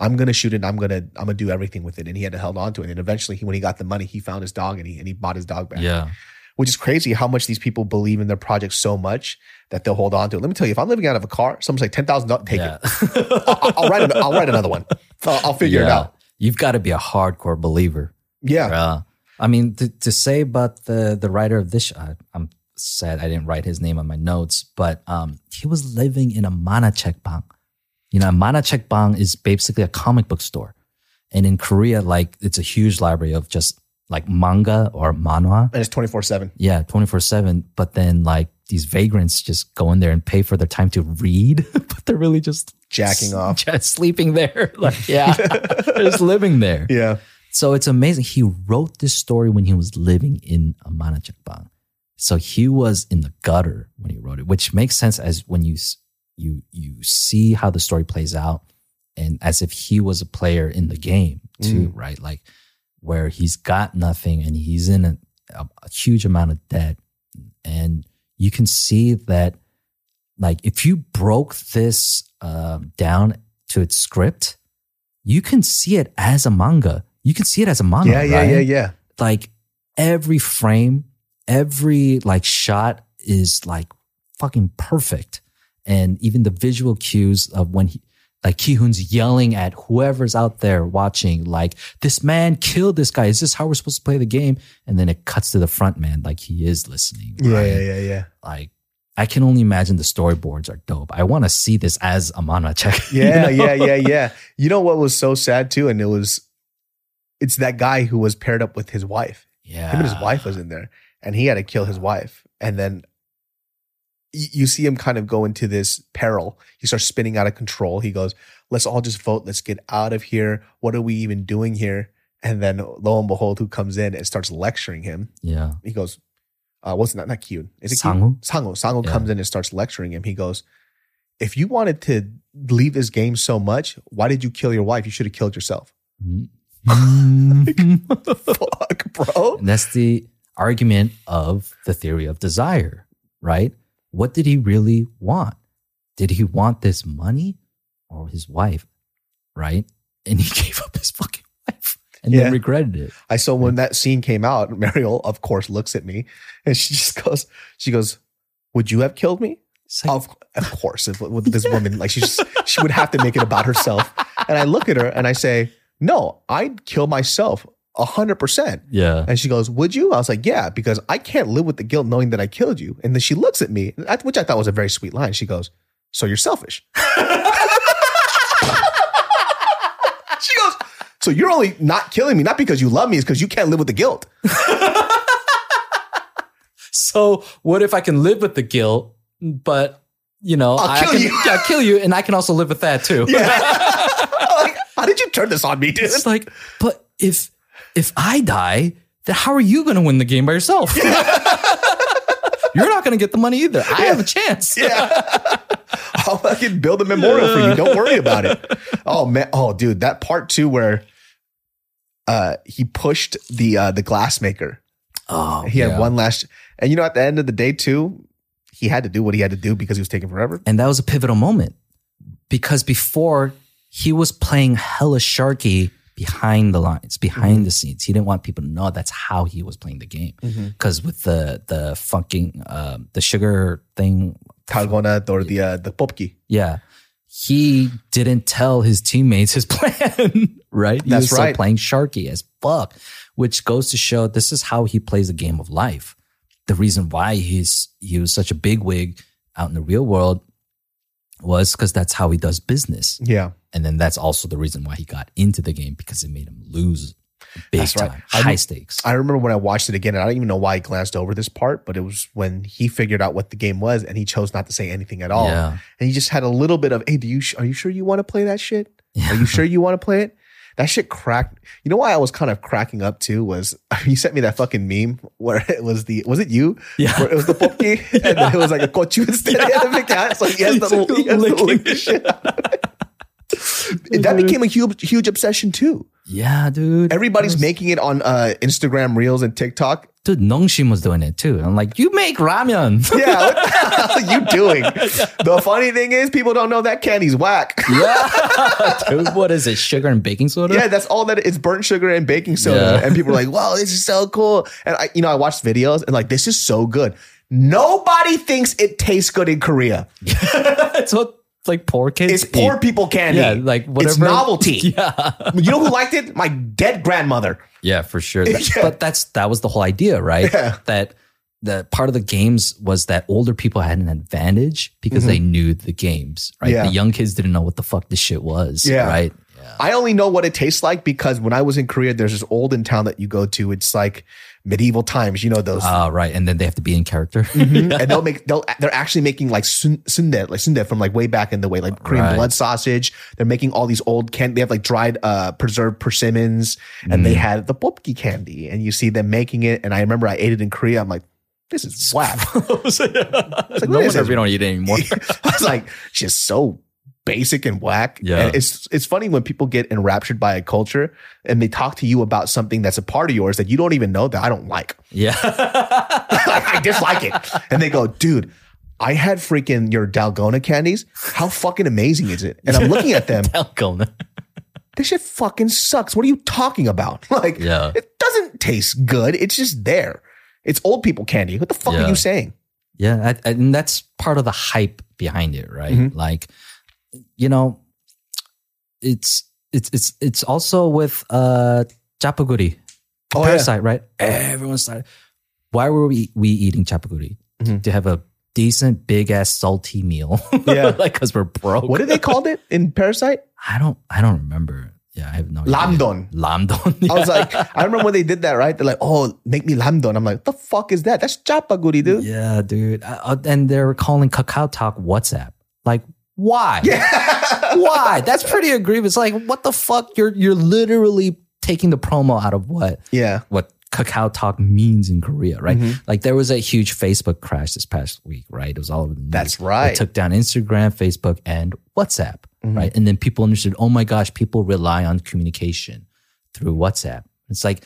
A: I'm gonna shoot it. I'm gonna I'm gonna do everything with it. And he had to hold on to it. And eventually, he, when he got the money, he found his dog, and he and he bought his dog back.
B: Yeah.
A: which is crazy how much these people believe in their project so much that they'll hold on to it. Let me tell you, if I'm living out of a car, someone's like ten thousand dollars, take
B: Yeah.
A: it. I'll, I'll write. An, I'll write another one. I'll, I'll figure it out.
B: You've got to be a hardcore believer.
A: Yeah,
B: Uh, I mean, to, to say about the the writer of this, I, I'm sad I didn't write his name on my notes, but um, he was living in a manachek bang. You know, a bang is basically a comic book store, and in Korea, like it's a huge library of just like manga or manhwa.
A: and it's twenty four seven.
B: Yeah, 24 7. But then, like, these vagrants just go in there and pay for their time to read, but they're really just
A: Jacking off.
B: just sleeping there. Like, yeah, they're just living there.
A: Yeah,
B: So it's amazing. He wrote this story when he was living in a Manachakbang. So he was in the gutter when he wrote it, which makes sense as when you you you see how the story plays out, and as if he was a player in the game too, right? Like where he's got nothing and he's in a, a, a huge amount of debt, and you can see that, like if you broke this um, down to its script, you can see it as a manga. You can see it as a manga.
A: yeah, yeah,
B: right?
A: yeah, yeah.
B: Like every frame, every like shot is like fucking perfect. And even the visual cues of when he, like Ki-hoon's yelling at whoever's out there watching, like, this man killed this guy. Is this how we're supposed to play the game? And then it cuts to the front man, like he is listening.
A: Yeah,
B: right?
A: yeah, yeah, yeah.
B: Like, I can only imagine the storyboards are dope. I want to see this as a manga check. you
A: Yeah,
B: know?
A: yeah, yeah, yeah. You know what was so sad too, and it was, it's that guy who was paired up with his wife.
B: Yeah.
A: Him and his wife was in there, and he had to kill his wife, and then y- you see him kind of go into this peril. He starts spinning out of control. He goes, "Let's all just vote. Let's get out of here. What are we even doing here?" And then lo and behold, who comes in and starts lecturing him?
B: Yeah.
A: He goes, uh, "What's not not cute? Is it Sangwoo? Sangwoo? Sangwoo
B: Yeah.
A: comes in and starts lecturing him. He goes, "If you wanted to leave this game so much, why did you kill your wife? You should have killed yourself." Mm-hmm. Fuck, bro.
B: And that's the argument of the theory of desire, right? What did he really want? Did he want this money or his wife, right? And he gave up his fucking wife and
A: Yeah.
B: then regretted it.
A: I saw when that scene came out, Mariel, of course, looks at me and she just goes, she goes, Would you have killed me?
B: Like,
A: Of, of course. If, with this woman, like she just she would have to make it about herself. And I look at her and I say, No, I'd kill myself a hundred percent.
B: yeah.
A: And she goes, Would you? I was like, Yeah, because I can't live with the guilt knowing that I killed you. And then she looks at me, which I thought was a very sweet line. She goes, So you're selfish. she goes, So you're only not killing me, not because you love me, it's because you can't live with the guilt.
B: So what if I can live with the guilt, but you know,
A: I'll
B: I
A: kill
B: can,
A: you.
B: Yeah, kill you, and I can also live with that too.
A: like, how did you turn this on me, dude?
B: It's like, but if if I die, then how are you going to win the game by yourself? You're not going to get the money either. I have a chance.
A: Yeah. I'll fucking build a memorial for you. Don't worry about it. Oh man. Oh, dude, that part two where uh he pushed the uh the glass maker.
B: Oh,
A: He
B: yeah.
A: had one last and you know at the end of the day too, he had to do what he had to do because he was taking forever.
B: and that was a pivotal moment because before he was playing hella sharky behind the lines, behind
A: Mm-hmm.
B: the scenes. He didn't want people to know that's how he was playing the game.
A: Mm-hmm.
B: Because with the the fucking um, the sugar thing,
A: Dalgona or the uh the popki.
B: yeah, he didn't tell his teammates his plan. right? He
A: That's right.
B: playing sharky as fuck, which goes to show this is how he plays the game of life. The reason why he's he was such a big wig out in the real world was because that's how he does business.
A: Yeah.
B: And then that's also the reason why he got into the game because it made him lose big
A: That's
B: time,
A: I
B: high
A: re-
B: stakes.
A: I remember when I watched it again, and I don't even know why I glanced over this part, but it was when he figured out what the game was and he chose not to say anything at all.
B: Yeah.
A: And he just had a little bit of, hey, do you are you sure you want to play that shit? Are you sure you want to play it? That shit cracked. You know why I was kind of cracking up too was you sent me that fucking meme where it was the was it you?
B: Yeah.
A: Where it was the popki and then it was like a kochu instead of the cat. So he has the,
B: He's
A: he has the
B: it.
A: shit out of it. That became a huge huge obsession too.
B: Yeah, dude.
A: Everybody's making it on uh, Instagram Reels and TikTok.
B: Dude, Nongshim was doing it too. I'm like, you make ramen.
A: Yeah, what the hell are you doing? The funny thing is, people don't know that candy's whack.
B: yeah. Dude, what is it? Sugar and baking soda?
A: Yeah, that's all that it's burnt sugar and baking soda.
B: Yeah.
A: And people are like, wow, this is so cool. And I, you know, I watched videos and like, this is so good. Nobody thinks it tastes good in Korea.
B: It's like poor kids.
A: It's poor people candy.
B: Yeah, like whatever.
A: It's novelty.
B: Yeah.
A: You know who liked it? My dead grandmother.
B: Yeah, for sure. That-
A: Yeah.
B: But that's that was the whole idea, right?
A: Yeah.
B: That the part of the games was that older people had an advantage because they knew the games, right?
A: Mm-hmm. Yeah.
B: The young kids didn't know what the fuck this shit was,
A: Yeah.
B: right?
A: I only know what it tastes like because when I was in Korea, there's this old in town that you go to. It's like medieval times. You know those.
B: Ah, right. And then they have to be in character.
A: and they'll make they'll they're actually making like sun, sundae like sundae from like way back in the way like Korean
B: Right.
A: blood sausage. They're making all these old can they have like dried uh preserved persimmons and they had the popki candy and you see them making it and I remember I ate it in Korea. I'm like, this is whack. Like,
B: no wonder we don't eat it anymore.
A: I was like, just so basic and whack.
B: Yeah.
A: And it's it's funny when people get enraptured by a culture and they talk to you about something that's a part of yours that you don't even know that I don't like.
B: yeah.
A: I dislike it. And they go, dude, I had freaking your Dalgona candies. How fucking amazing is it? And I'm looking at them.
B: Dalgona.
A: This shit fucking sucks. What are you talking about? Like,
B: Yeah.
A: it doesn't taste good. It's just there. It's old people candy. What the fuck are you saying?
B: Yeah, and that's part of the hype behind it, right?
A: Mhm.
B: Like, you know, it's it's it's it's also with uh chapaguri,
A: Oh, yeah.
B: parasite, right? Everyone started. Why were we we eating chapaguri
A: Mhm.
B: to have a decent big ass salty meal?
A: Yeah.
B: like because we're broke.
A: What did they called it in Parasite?
B: I don't I don't remember. Yeah, I have no idea.
A: Lamdon.
B: Lamdon.
A: I was like, I remember when they did that, right? They're like, oh, make me lamdon. I'm like, the fuck is that? That's chapaguri, dude.
B: yeah, dude. Uh, uh, and they were calling Kakao Talk WhatsApp. Like, why? Yeah. why? That's pretty egregious. Like, what the fuck? You're you're literally taking the promo out of what
A: Yeah.
B: what Kakao Talk means in Korea, right?
A: Mm-hmm.
B: Like there was a huge Facebook crash this past week, right? It was all over the news.
A: That's right.
B: It took down Instagram, Facebook, and WhatsApp,
A: Mm-hmm.
B: right? And then people understood, oh my gosh, people rely on communication through WhatsApp. It's like,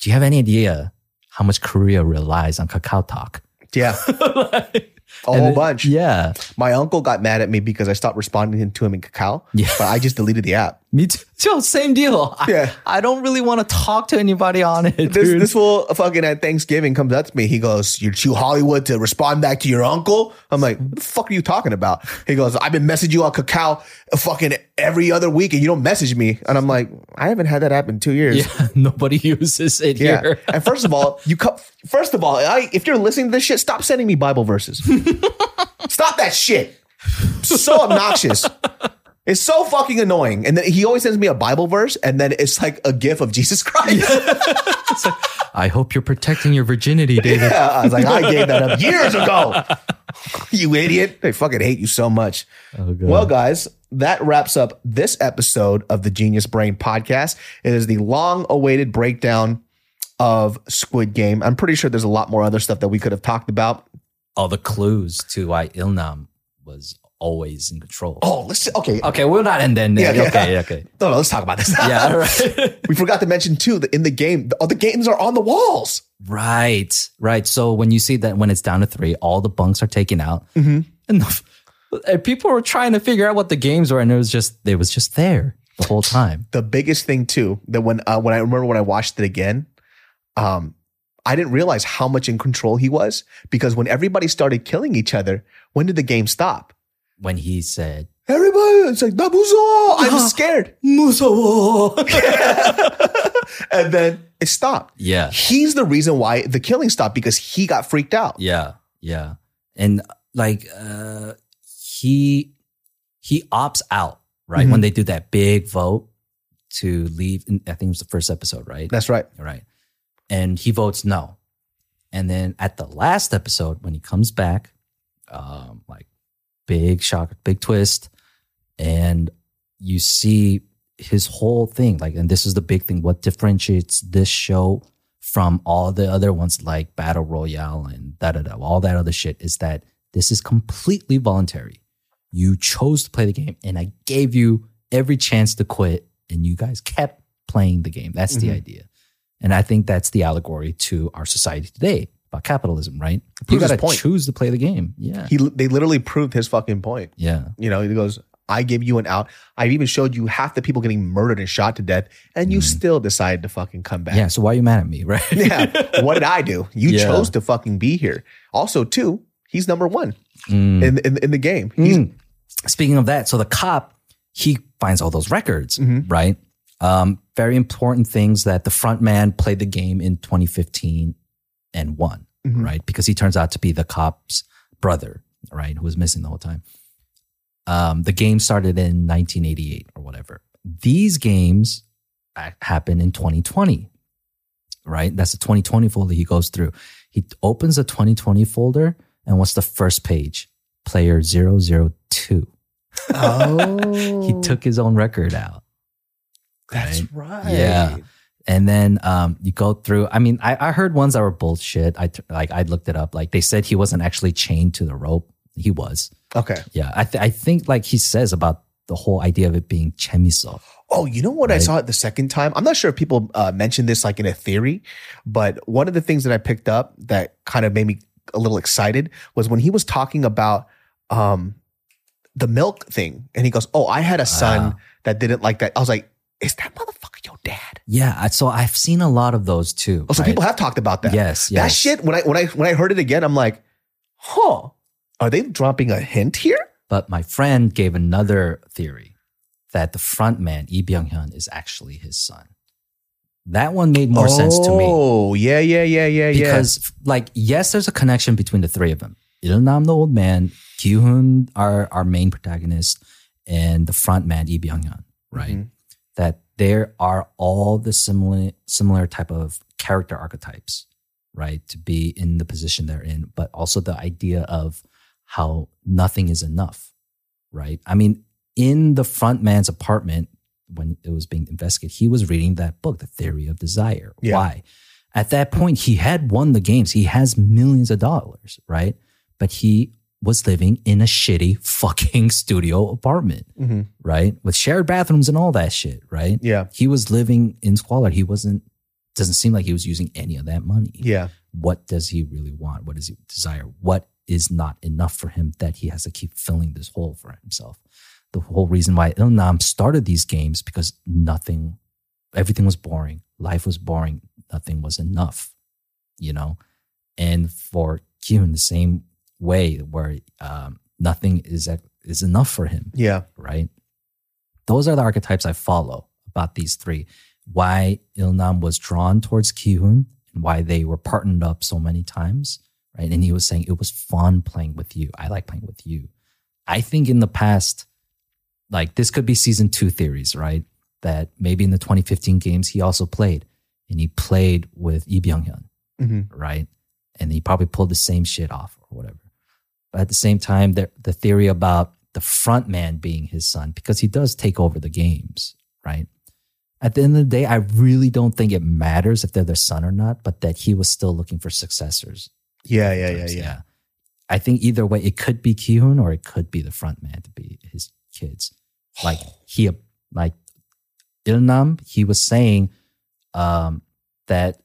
B: do you have any idea how much Korea relies on Kakao Talk?
A: Yeah. A
B: And
A: whole
B: it-
A: bunch.
B: Yeah.
A: My uncle got mad at me because I stopped responding to him in Kakao.
B: Yeah.
A: But I just deleted the app.
B: Me too. Yo, same deal.
A: Yeah.
B: I don't really want to talk to anybody on it.
A: This
B: dude.
A: this fool fucking at Thanksgiving comes up to me. He goes, "You're too Hollywood to respond back to your uncle." I'm like, "What the fuck are you talking about?" He goes, "I've been messaging you on Kakao fucking every other week, and you don't message me." And I'm like, "I haven't had that app in two years."
B: yeah, nobody uses it
A: Yeah.
B: here.
A: and first of all, you co- first of all, I, if you're listening to this shit, stop sending me Bible verses. stop that shit. So obnoxious. It's so fucking annoying. And then he always sends me a Bible verse, and then it's like a gif of Jesus Christ.
B: I hope you're protecting your virginity, David.
A: Yeah, I was like, I gave that up years ago. you idiot. They fucking hate you so much.
B: Oh,
A: Well, guys, that wraps up this episode of the Genius Brain podcast. It is the long awaited breakdown of Squid Game. I'm pretty sure there's a lot more other stuff that we could have talked about.
B: All the clues to why Ilnam was always in control.
A: Oh, let's okay.
B: Okay, we'll not end then.
A: Yeah, yeah.
B: okay, okay.
A: No, no, let's talk about this.
B: Yeah, right.
A: we forgot to mention too that in the game, the, oh, the games are on the walls.
B: right, right. So when you see that when it's down to three, all the bunks are taken out,
A: Mm-hmm.
B: and, the, and people were trying to figure out what the games were, and it was just it was just there the whole time.
A: the biggest thing too that when uh, when I remember when I watched it again, um, I didn't realize how much in control he was because when everybody started killing each other, when did the game stop?
B: When he said,
A: Everybody, it's like Nabuzo, I'm scared,
B: "Musawo,"
A: and then it stopped.
B: yeah,
A: He's the reason why the killing stopped because he got freaked out.
B: Yeah, yeah. And like uh he he opts out, right?
A: Mhm.
B: When they do that big vote to leave I think it was the first episode, right?
A: That's right.
B: right. And he votes no. And then at the last episode when he comes back, um like big shock, big twist and you see his whole thing like and this is the big thing what differentiates this show from all the other ones like battle royale and da da da all that other shit is that this is completely voluntary you chose to play the game and i gave you every chance to quit, and you guys kept playing the game. That's the
A: Mhm.
B: idea. And I think that's the allegory to our society today about capitalism, right? You got to choose to play the game. Yeah.
A: He they literally proved his fucking point.
B: yeah.
A: You know, he goes, I give you an out. I've even showed you half the people getting murdered and shot to death, and you still decided to fucking come back.
B: Mm. Yeah. So why are you mad at me, right?
A: yeah. What did I do? You
B: Yeah.
A: chose to fucking be here. Also, too, he's number one
B: Mm.
A: in, in in the game. He's
B: Mm. Speaking of that, so the cop, he finds all those records,
A: Mhm.
B: right? Um, very important things that the front man played the game in 2015 and won,
A: Mhm.
B: right? Because he turns out to be the cop's brother, right? Who was missing the whole time. Um, the game started in 1988 or whatever. These games happen in 2020, right? That's the 2020 folder he goes through. He opens the 2020 folder, and what's the first page? Player 002.
A: oh,
B: He took his own record out.
A: That's
B: right.
A: right.
B: Yeah. And then um, you go through. I mean, I, I heard ones that were bullshit. I like I looked it up. Like they said he wasn't actually chained to the rope. He was.
A: Okay.
B: Yeah. I th- I think like he says about the whole idea of it being chemiso.
A: Oh, you know what I saw it the second time? I'm not sure if people uh, mentioned this like in a theory, but one of the things that I picked up that kind of made me a little excited was when he was talking about um, the milk thing, and he goes, "Oh, I had a son
B: Ah.
A: that didn't like that." I was like, "Is that motherfucker your dad?"
B: Yeah. I- So I've seen a lot of those too.
A: Oh, so
B: right?
A: people have talked about that.
B: Yes.
A: That shit. When I when I when I heard it again, I'm like, "Huh? Are they dropping a hint here?"
B: But my friend gave another theory that the front man, Lee Byung Hun, is actually his son. That one made more sense to me.
A: Oh, yeah, yeah, yeah, yeah, yeah.
B: because like yes there's a connection between the three of them Il-nam the old man Ki-hoon our our main protagonist and the front man Lee Byung-hun right
A: Mhm.
B: That there are all the similar similar type of character archetypes right to be in the position they're in but also the idea of how nothing is enough right? I mean in the front man's apartment when it was being investigated he was reading that book the theory of desire.
A: Yeah.
B: why? At that point he had won the games. He has millions of dollars right? But he was living in a shitty fucking studio apartment
A: Mhm.
B: right? With shared bathrooms and all that shit right?
A: Yeah,
B: he was living in squalor. He wasn't doesn't seem like he was using any of that money.
A: Yeah.
B: what does he really want? What does he desire? What is not enough for him that he has to keep filling this hole for himself? The whole reason why ilnam started these games because nothing everything was boring. Life was boring. Nothing was enough you know? And for Ki-hoon the same way where um, nothing is is enough for him
A: Yeah.
B: right? Those are the archetypes I follow about these three. Why Ilnam was drawn towards Ki-hoon and why they were partnered up so many times, right? And he was saying it was fun playing with you. I like playing with you. I think in the past, like this could be season two theories, right? That maybe in the 2015 games he also played and he played with Lee Byung Hun
A: hmm
B: right? And he probably pulled the same shit off or whatever. But at the same time, the, the theory about the front man being his son, because he does take over the games, right? At the end of the day, I really don't think it matters if they're their son or not, but that he was still looking for successors.
A: Yeah, yeah, yeah, yeah.
B: I think either way, it could be Ki-hoon or it could be the front man to be his kids. Like he, like Ilnam, he was saying um, that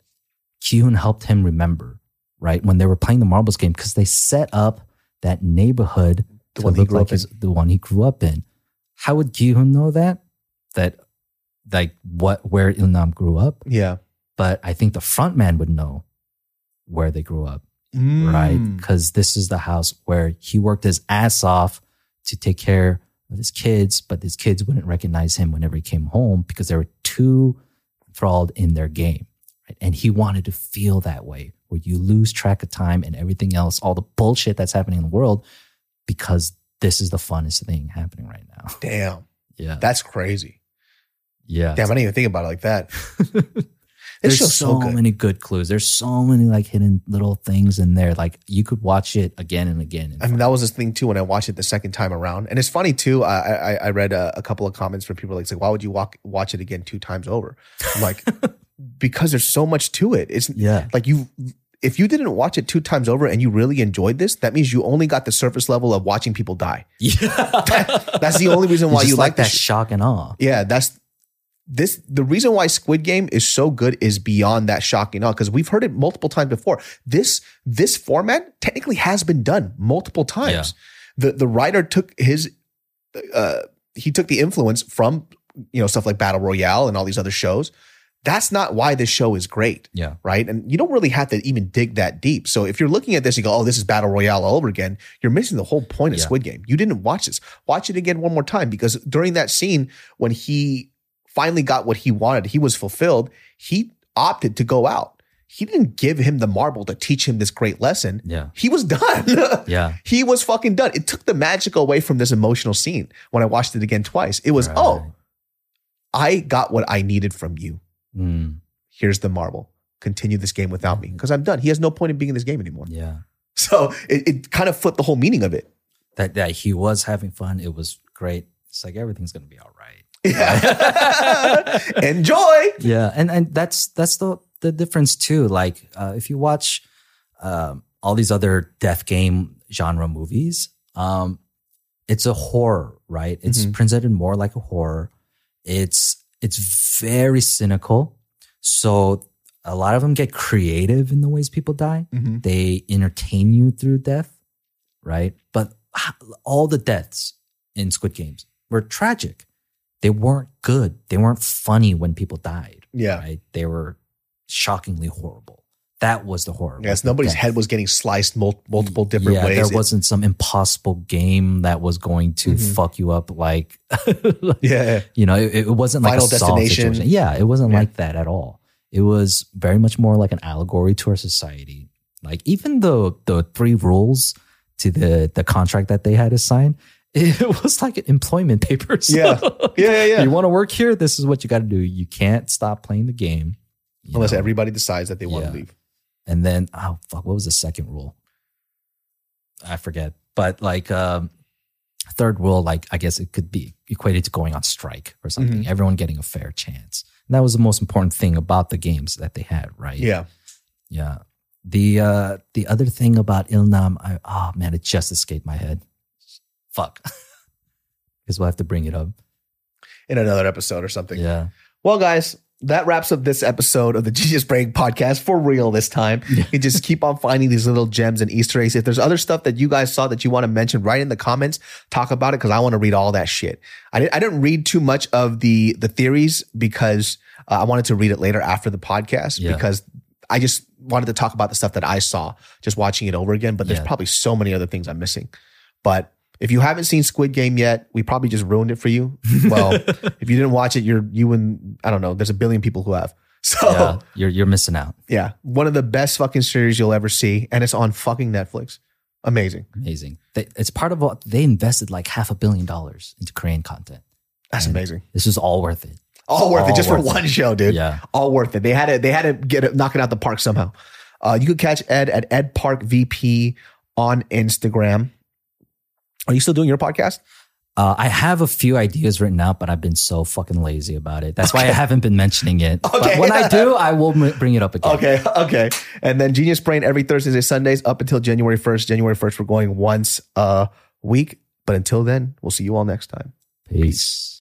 B: Ki-hoon helped him remember, right? When they were playing the marbles game, because they set up that neighborhood
A: The one he grew
B: like
A: up in.
B: the one he grew up in. How would Ki-hoon know that? That like what where Ilnam grew up?
A: Yeah.
B: But I think the front man would know where they grew up right?
A: Mm.
B: Because this is the house where he worked his ass off to take care of his kids, but his kids wouldn't recognize him whenever he came home because they were too enthralled in their game. Right? And he wanted to feel that way, where you lose track of time and everything else, all the bullshit that's happening in the world, because this is the funnest thing happening right now.
A: Damn.
B: Yeah.
A: That's crazy.
B: yeah.
A: Damn, I didn't even think about it like that.
B: There's so,
A: so good.
B: many good clues. There's so many like hidden little things in there. Like you could watch it again and again. and
A: I mean, that was this thing too when I watched it the second time around. And it's funny too. I I, I read a, a couple of comments from people like, say, why would you walk, watch it again two times over? I'm like, because there's so much to it. It's
B: Yeah.
A: like you, if you didn't watch it two times over and you really enjoyed this, that means you only got the surface level of watching people die.
B: Yeah.
A: That's the only reason why you
B: like
A: like
B: that
A: this.
B: shock and awe.
A: Yeah, that's this. The reason why Squid Game is so good is beyond that shocking awe because we've heard it multiple times before. This this format technically has been done multiple times. The the writer took his uh he took the influence from you know stuff like Battle Royale and all these other shows. That's not why this show is great
B: Yeah.
A: right? And you don't really have to even dig that deep. So if you're looking at this, you go, "Oh, this is battle royale all over again." You're missing the whole point of
B: Yeah.
A: Squid Game. You didn't watch this. Watch it again one more time because during that scene when he finally got what he wanted, he was fulfilled. He opted to go out. He didn't give him the marble to teach him this great lesson.
B: Yeah.
A: He was done.
B: Yeah.
A: he was fucking done. It took the magic away from this emotional scene when I watched it again twice. It was,
B: Right.
A: oh, I got what I needed from you
B: Mm,
A: here's the marble. Continue this game without me because I'm done. He has no point in being in this game anymore.
B: yeah.
A: So it, it kind of flipped the whole meaning of it.
B: That that he was having fun. It was great. It's like everything's gonna be all right.
A: Yeah. Enjoy.
B: Yeah, and and that's that's the the difference too. Like uh, if you watch um, all these other death game genre movies, um, it's a horror, right? It's
A: Mhm.
B: presented more like a horror. It's it's very cynical. So a lot of them get creative in the ways people die.
A: Mhm.
B: They entertain you through death, right? But all the deaths in Squid Games were tragic. They weren't good. They weren't funny when people died.
A: Yeah.
B: Right? They were shockingly horrible. That was the horror.
A: Yes, nobody's head was getting sliced mul- multiple different
B: yeah,
A: ways.
B: there
A: It-
B: wasn't some impossible game that was going to
A: Mhm.
B: fuck you up like
A: yeah.
B: you know, it, it wasn't like
A: Final
B: a Saw
A: Destination.
B: Yeah, it wasn't
A: Yeah.
B: like that at all. It was very much more like an allegory to our society. Like even the the three rules to the the contract that they had to sign, it was like employment papers.
A: Yeah. Yeah, yeah, yeah.
B: You want to work here? This is what you got to do. You can't stop playing the game you
A: Unless
B: know?
A: everybody decides that they want
B: Yeah.
A: to leave.
B: And then oh fuck, what was the second rule? I forget. But like um third rule, like I guess it could be equated to going on strike or something.
A: Mhm.
B: Everyone getting a fair chance. And that was the most important thing about the games that they had, right?
A: Yeah.
B: Yeah. The uh the other thing about Ilnam, I oh man, it just escaped my head. Fuck. Because we'll have to bring it up.
A: In another episode or something.
B: Yeah.
A: Well, guys, that wraps up this episode of the Genius Brain podcast for real this time. You just keep on finding these little gems and Easter eggs. If there's other stuff that you guys saw that you want to mention, write in the comments, talk about it because I want to read all that shit. I didn't, I didn't read too much of the the theories because uh, I wanted to read it later after the podcast
B: Yeah.
A: because I just wanted to talk about the stuff that I saw just watching it over again. But there's
B: Yeah.
A: probably so many other things I'm missing. But if you haven't seen Squid Game yet, we probably just ruined it for you. Well, if you didn't watch it, you're you and I don't know. There's a billion people who have. So
B: Yeah. You're you're missing out.
A: Yeah, one of the best fucking series you'll ever see, and it's on fucking Netflix. Amazing.
B: Amazing. They, it's part of what they invested like half a billion dollars into Korean content.
A: That's
B: And
A: amazing.
B: This is all worth it.
A: All worth it
B: all
A: just for
B: worth it.
A: one show, dude.
B: Yeah.
A: all worth it. They had to they had to get it, knock it out the park somehow. Uh, you could catch Ed at Ed Park VP on Instagram. Are you still doing your podcast?
B: Uh, I have a few ideas written out, but I've been so fucking lazy about it. That's why I haven't been mentioning it.
A: Okay.
B: But when I do, I will m- bring it up again.
A: Okay, okay. And then Genius Brain every Thursdays and Sundays up until January 1st. January 1st, we're going once a week. But until then, we'll see you all next time.
B: Peace.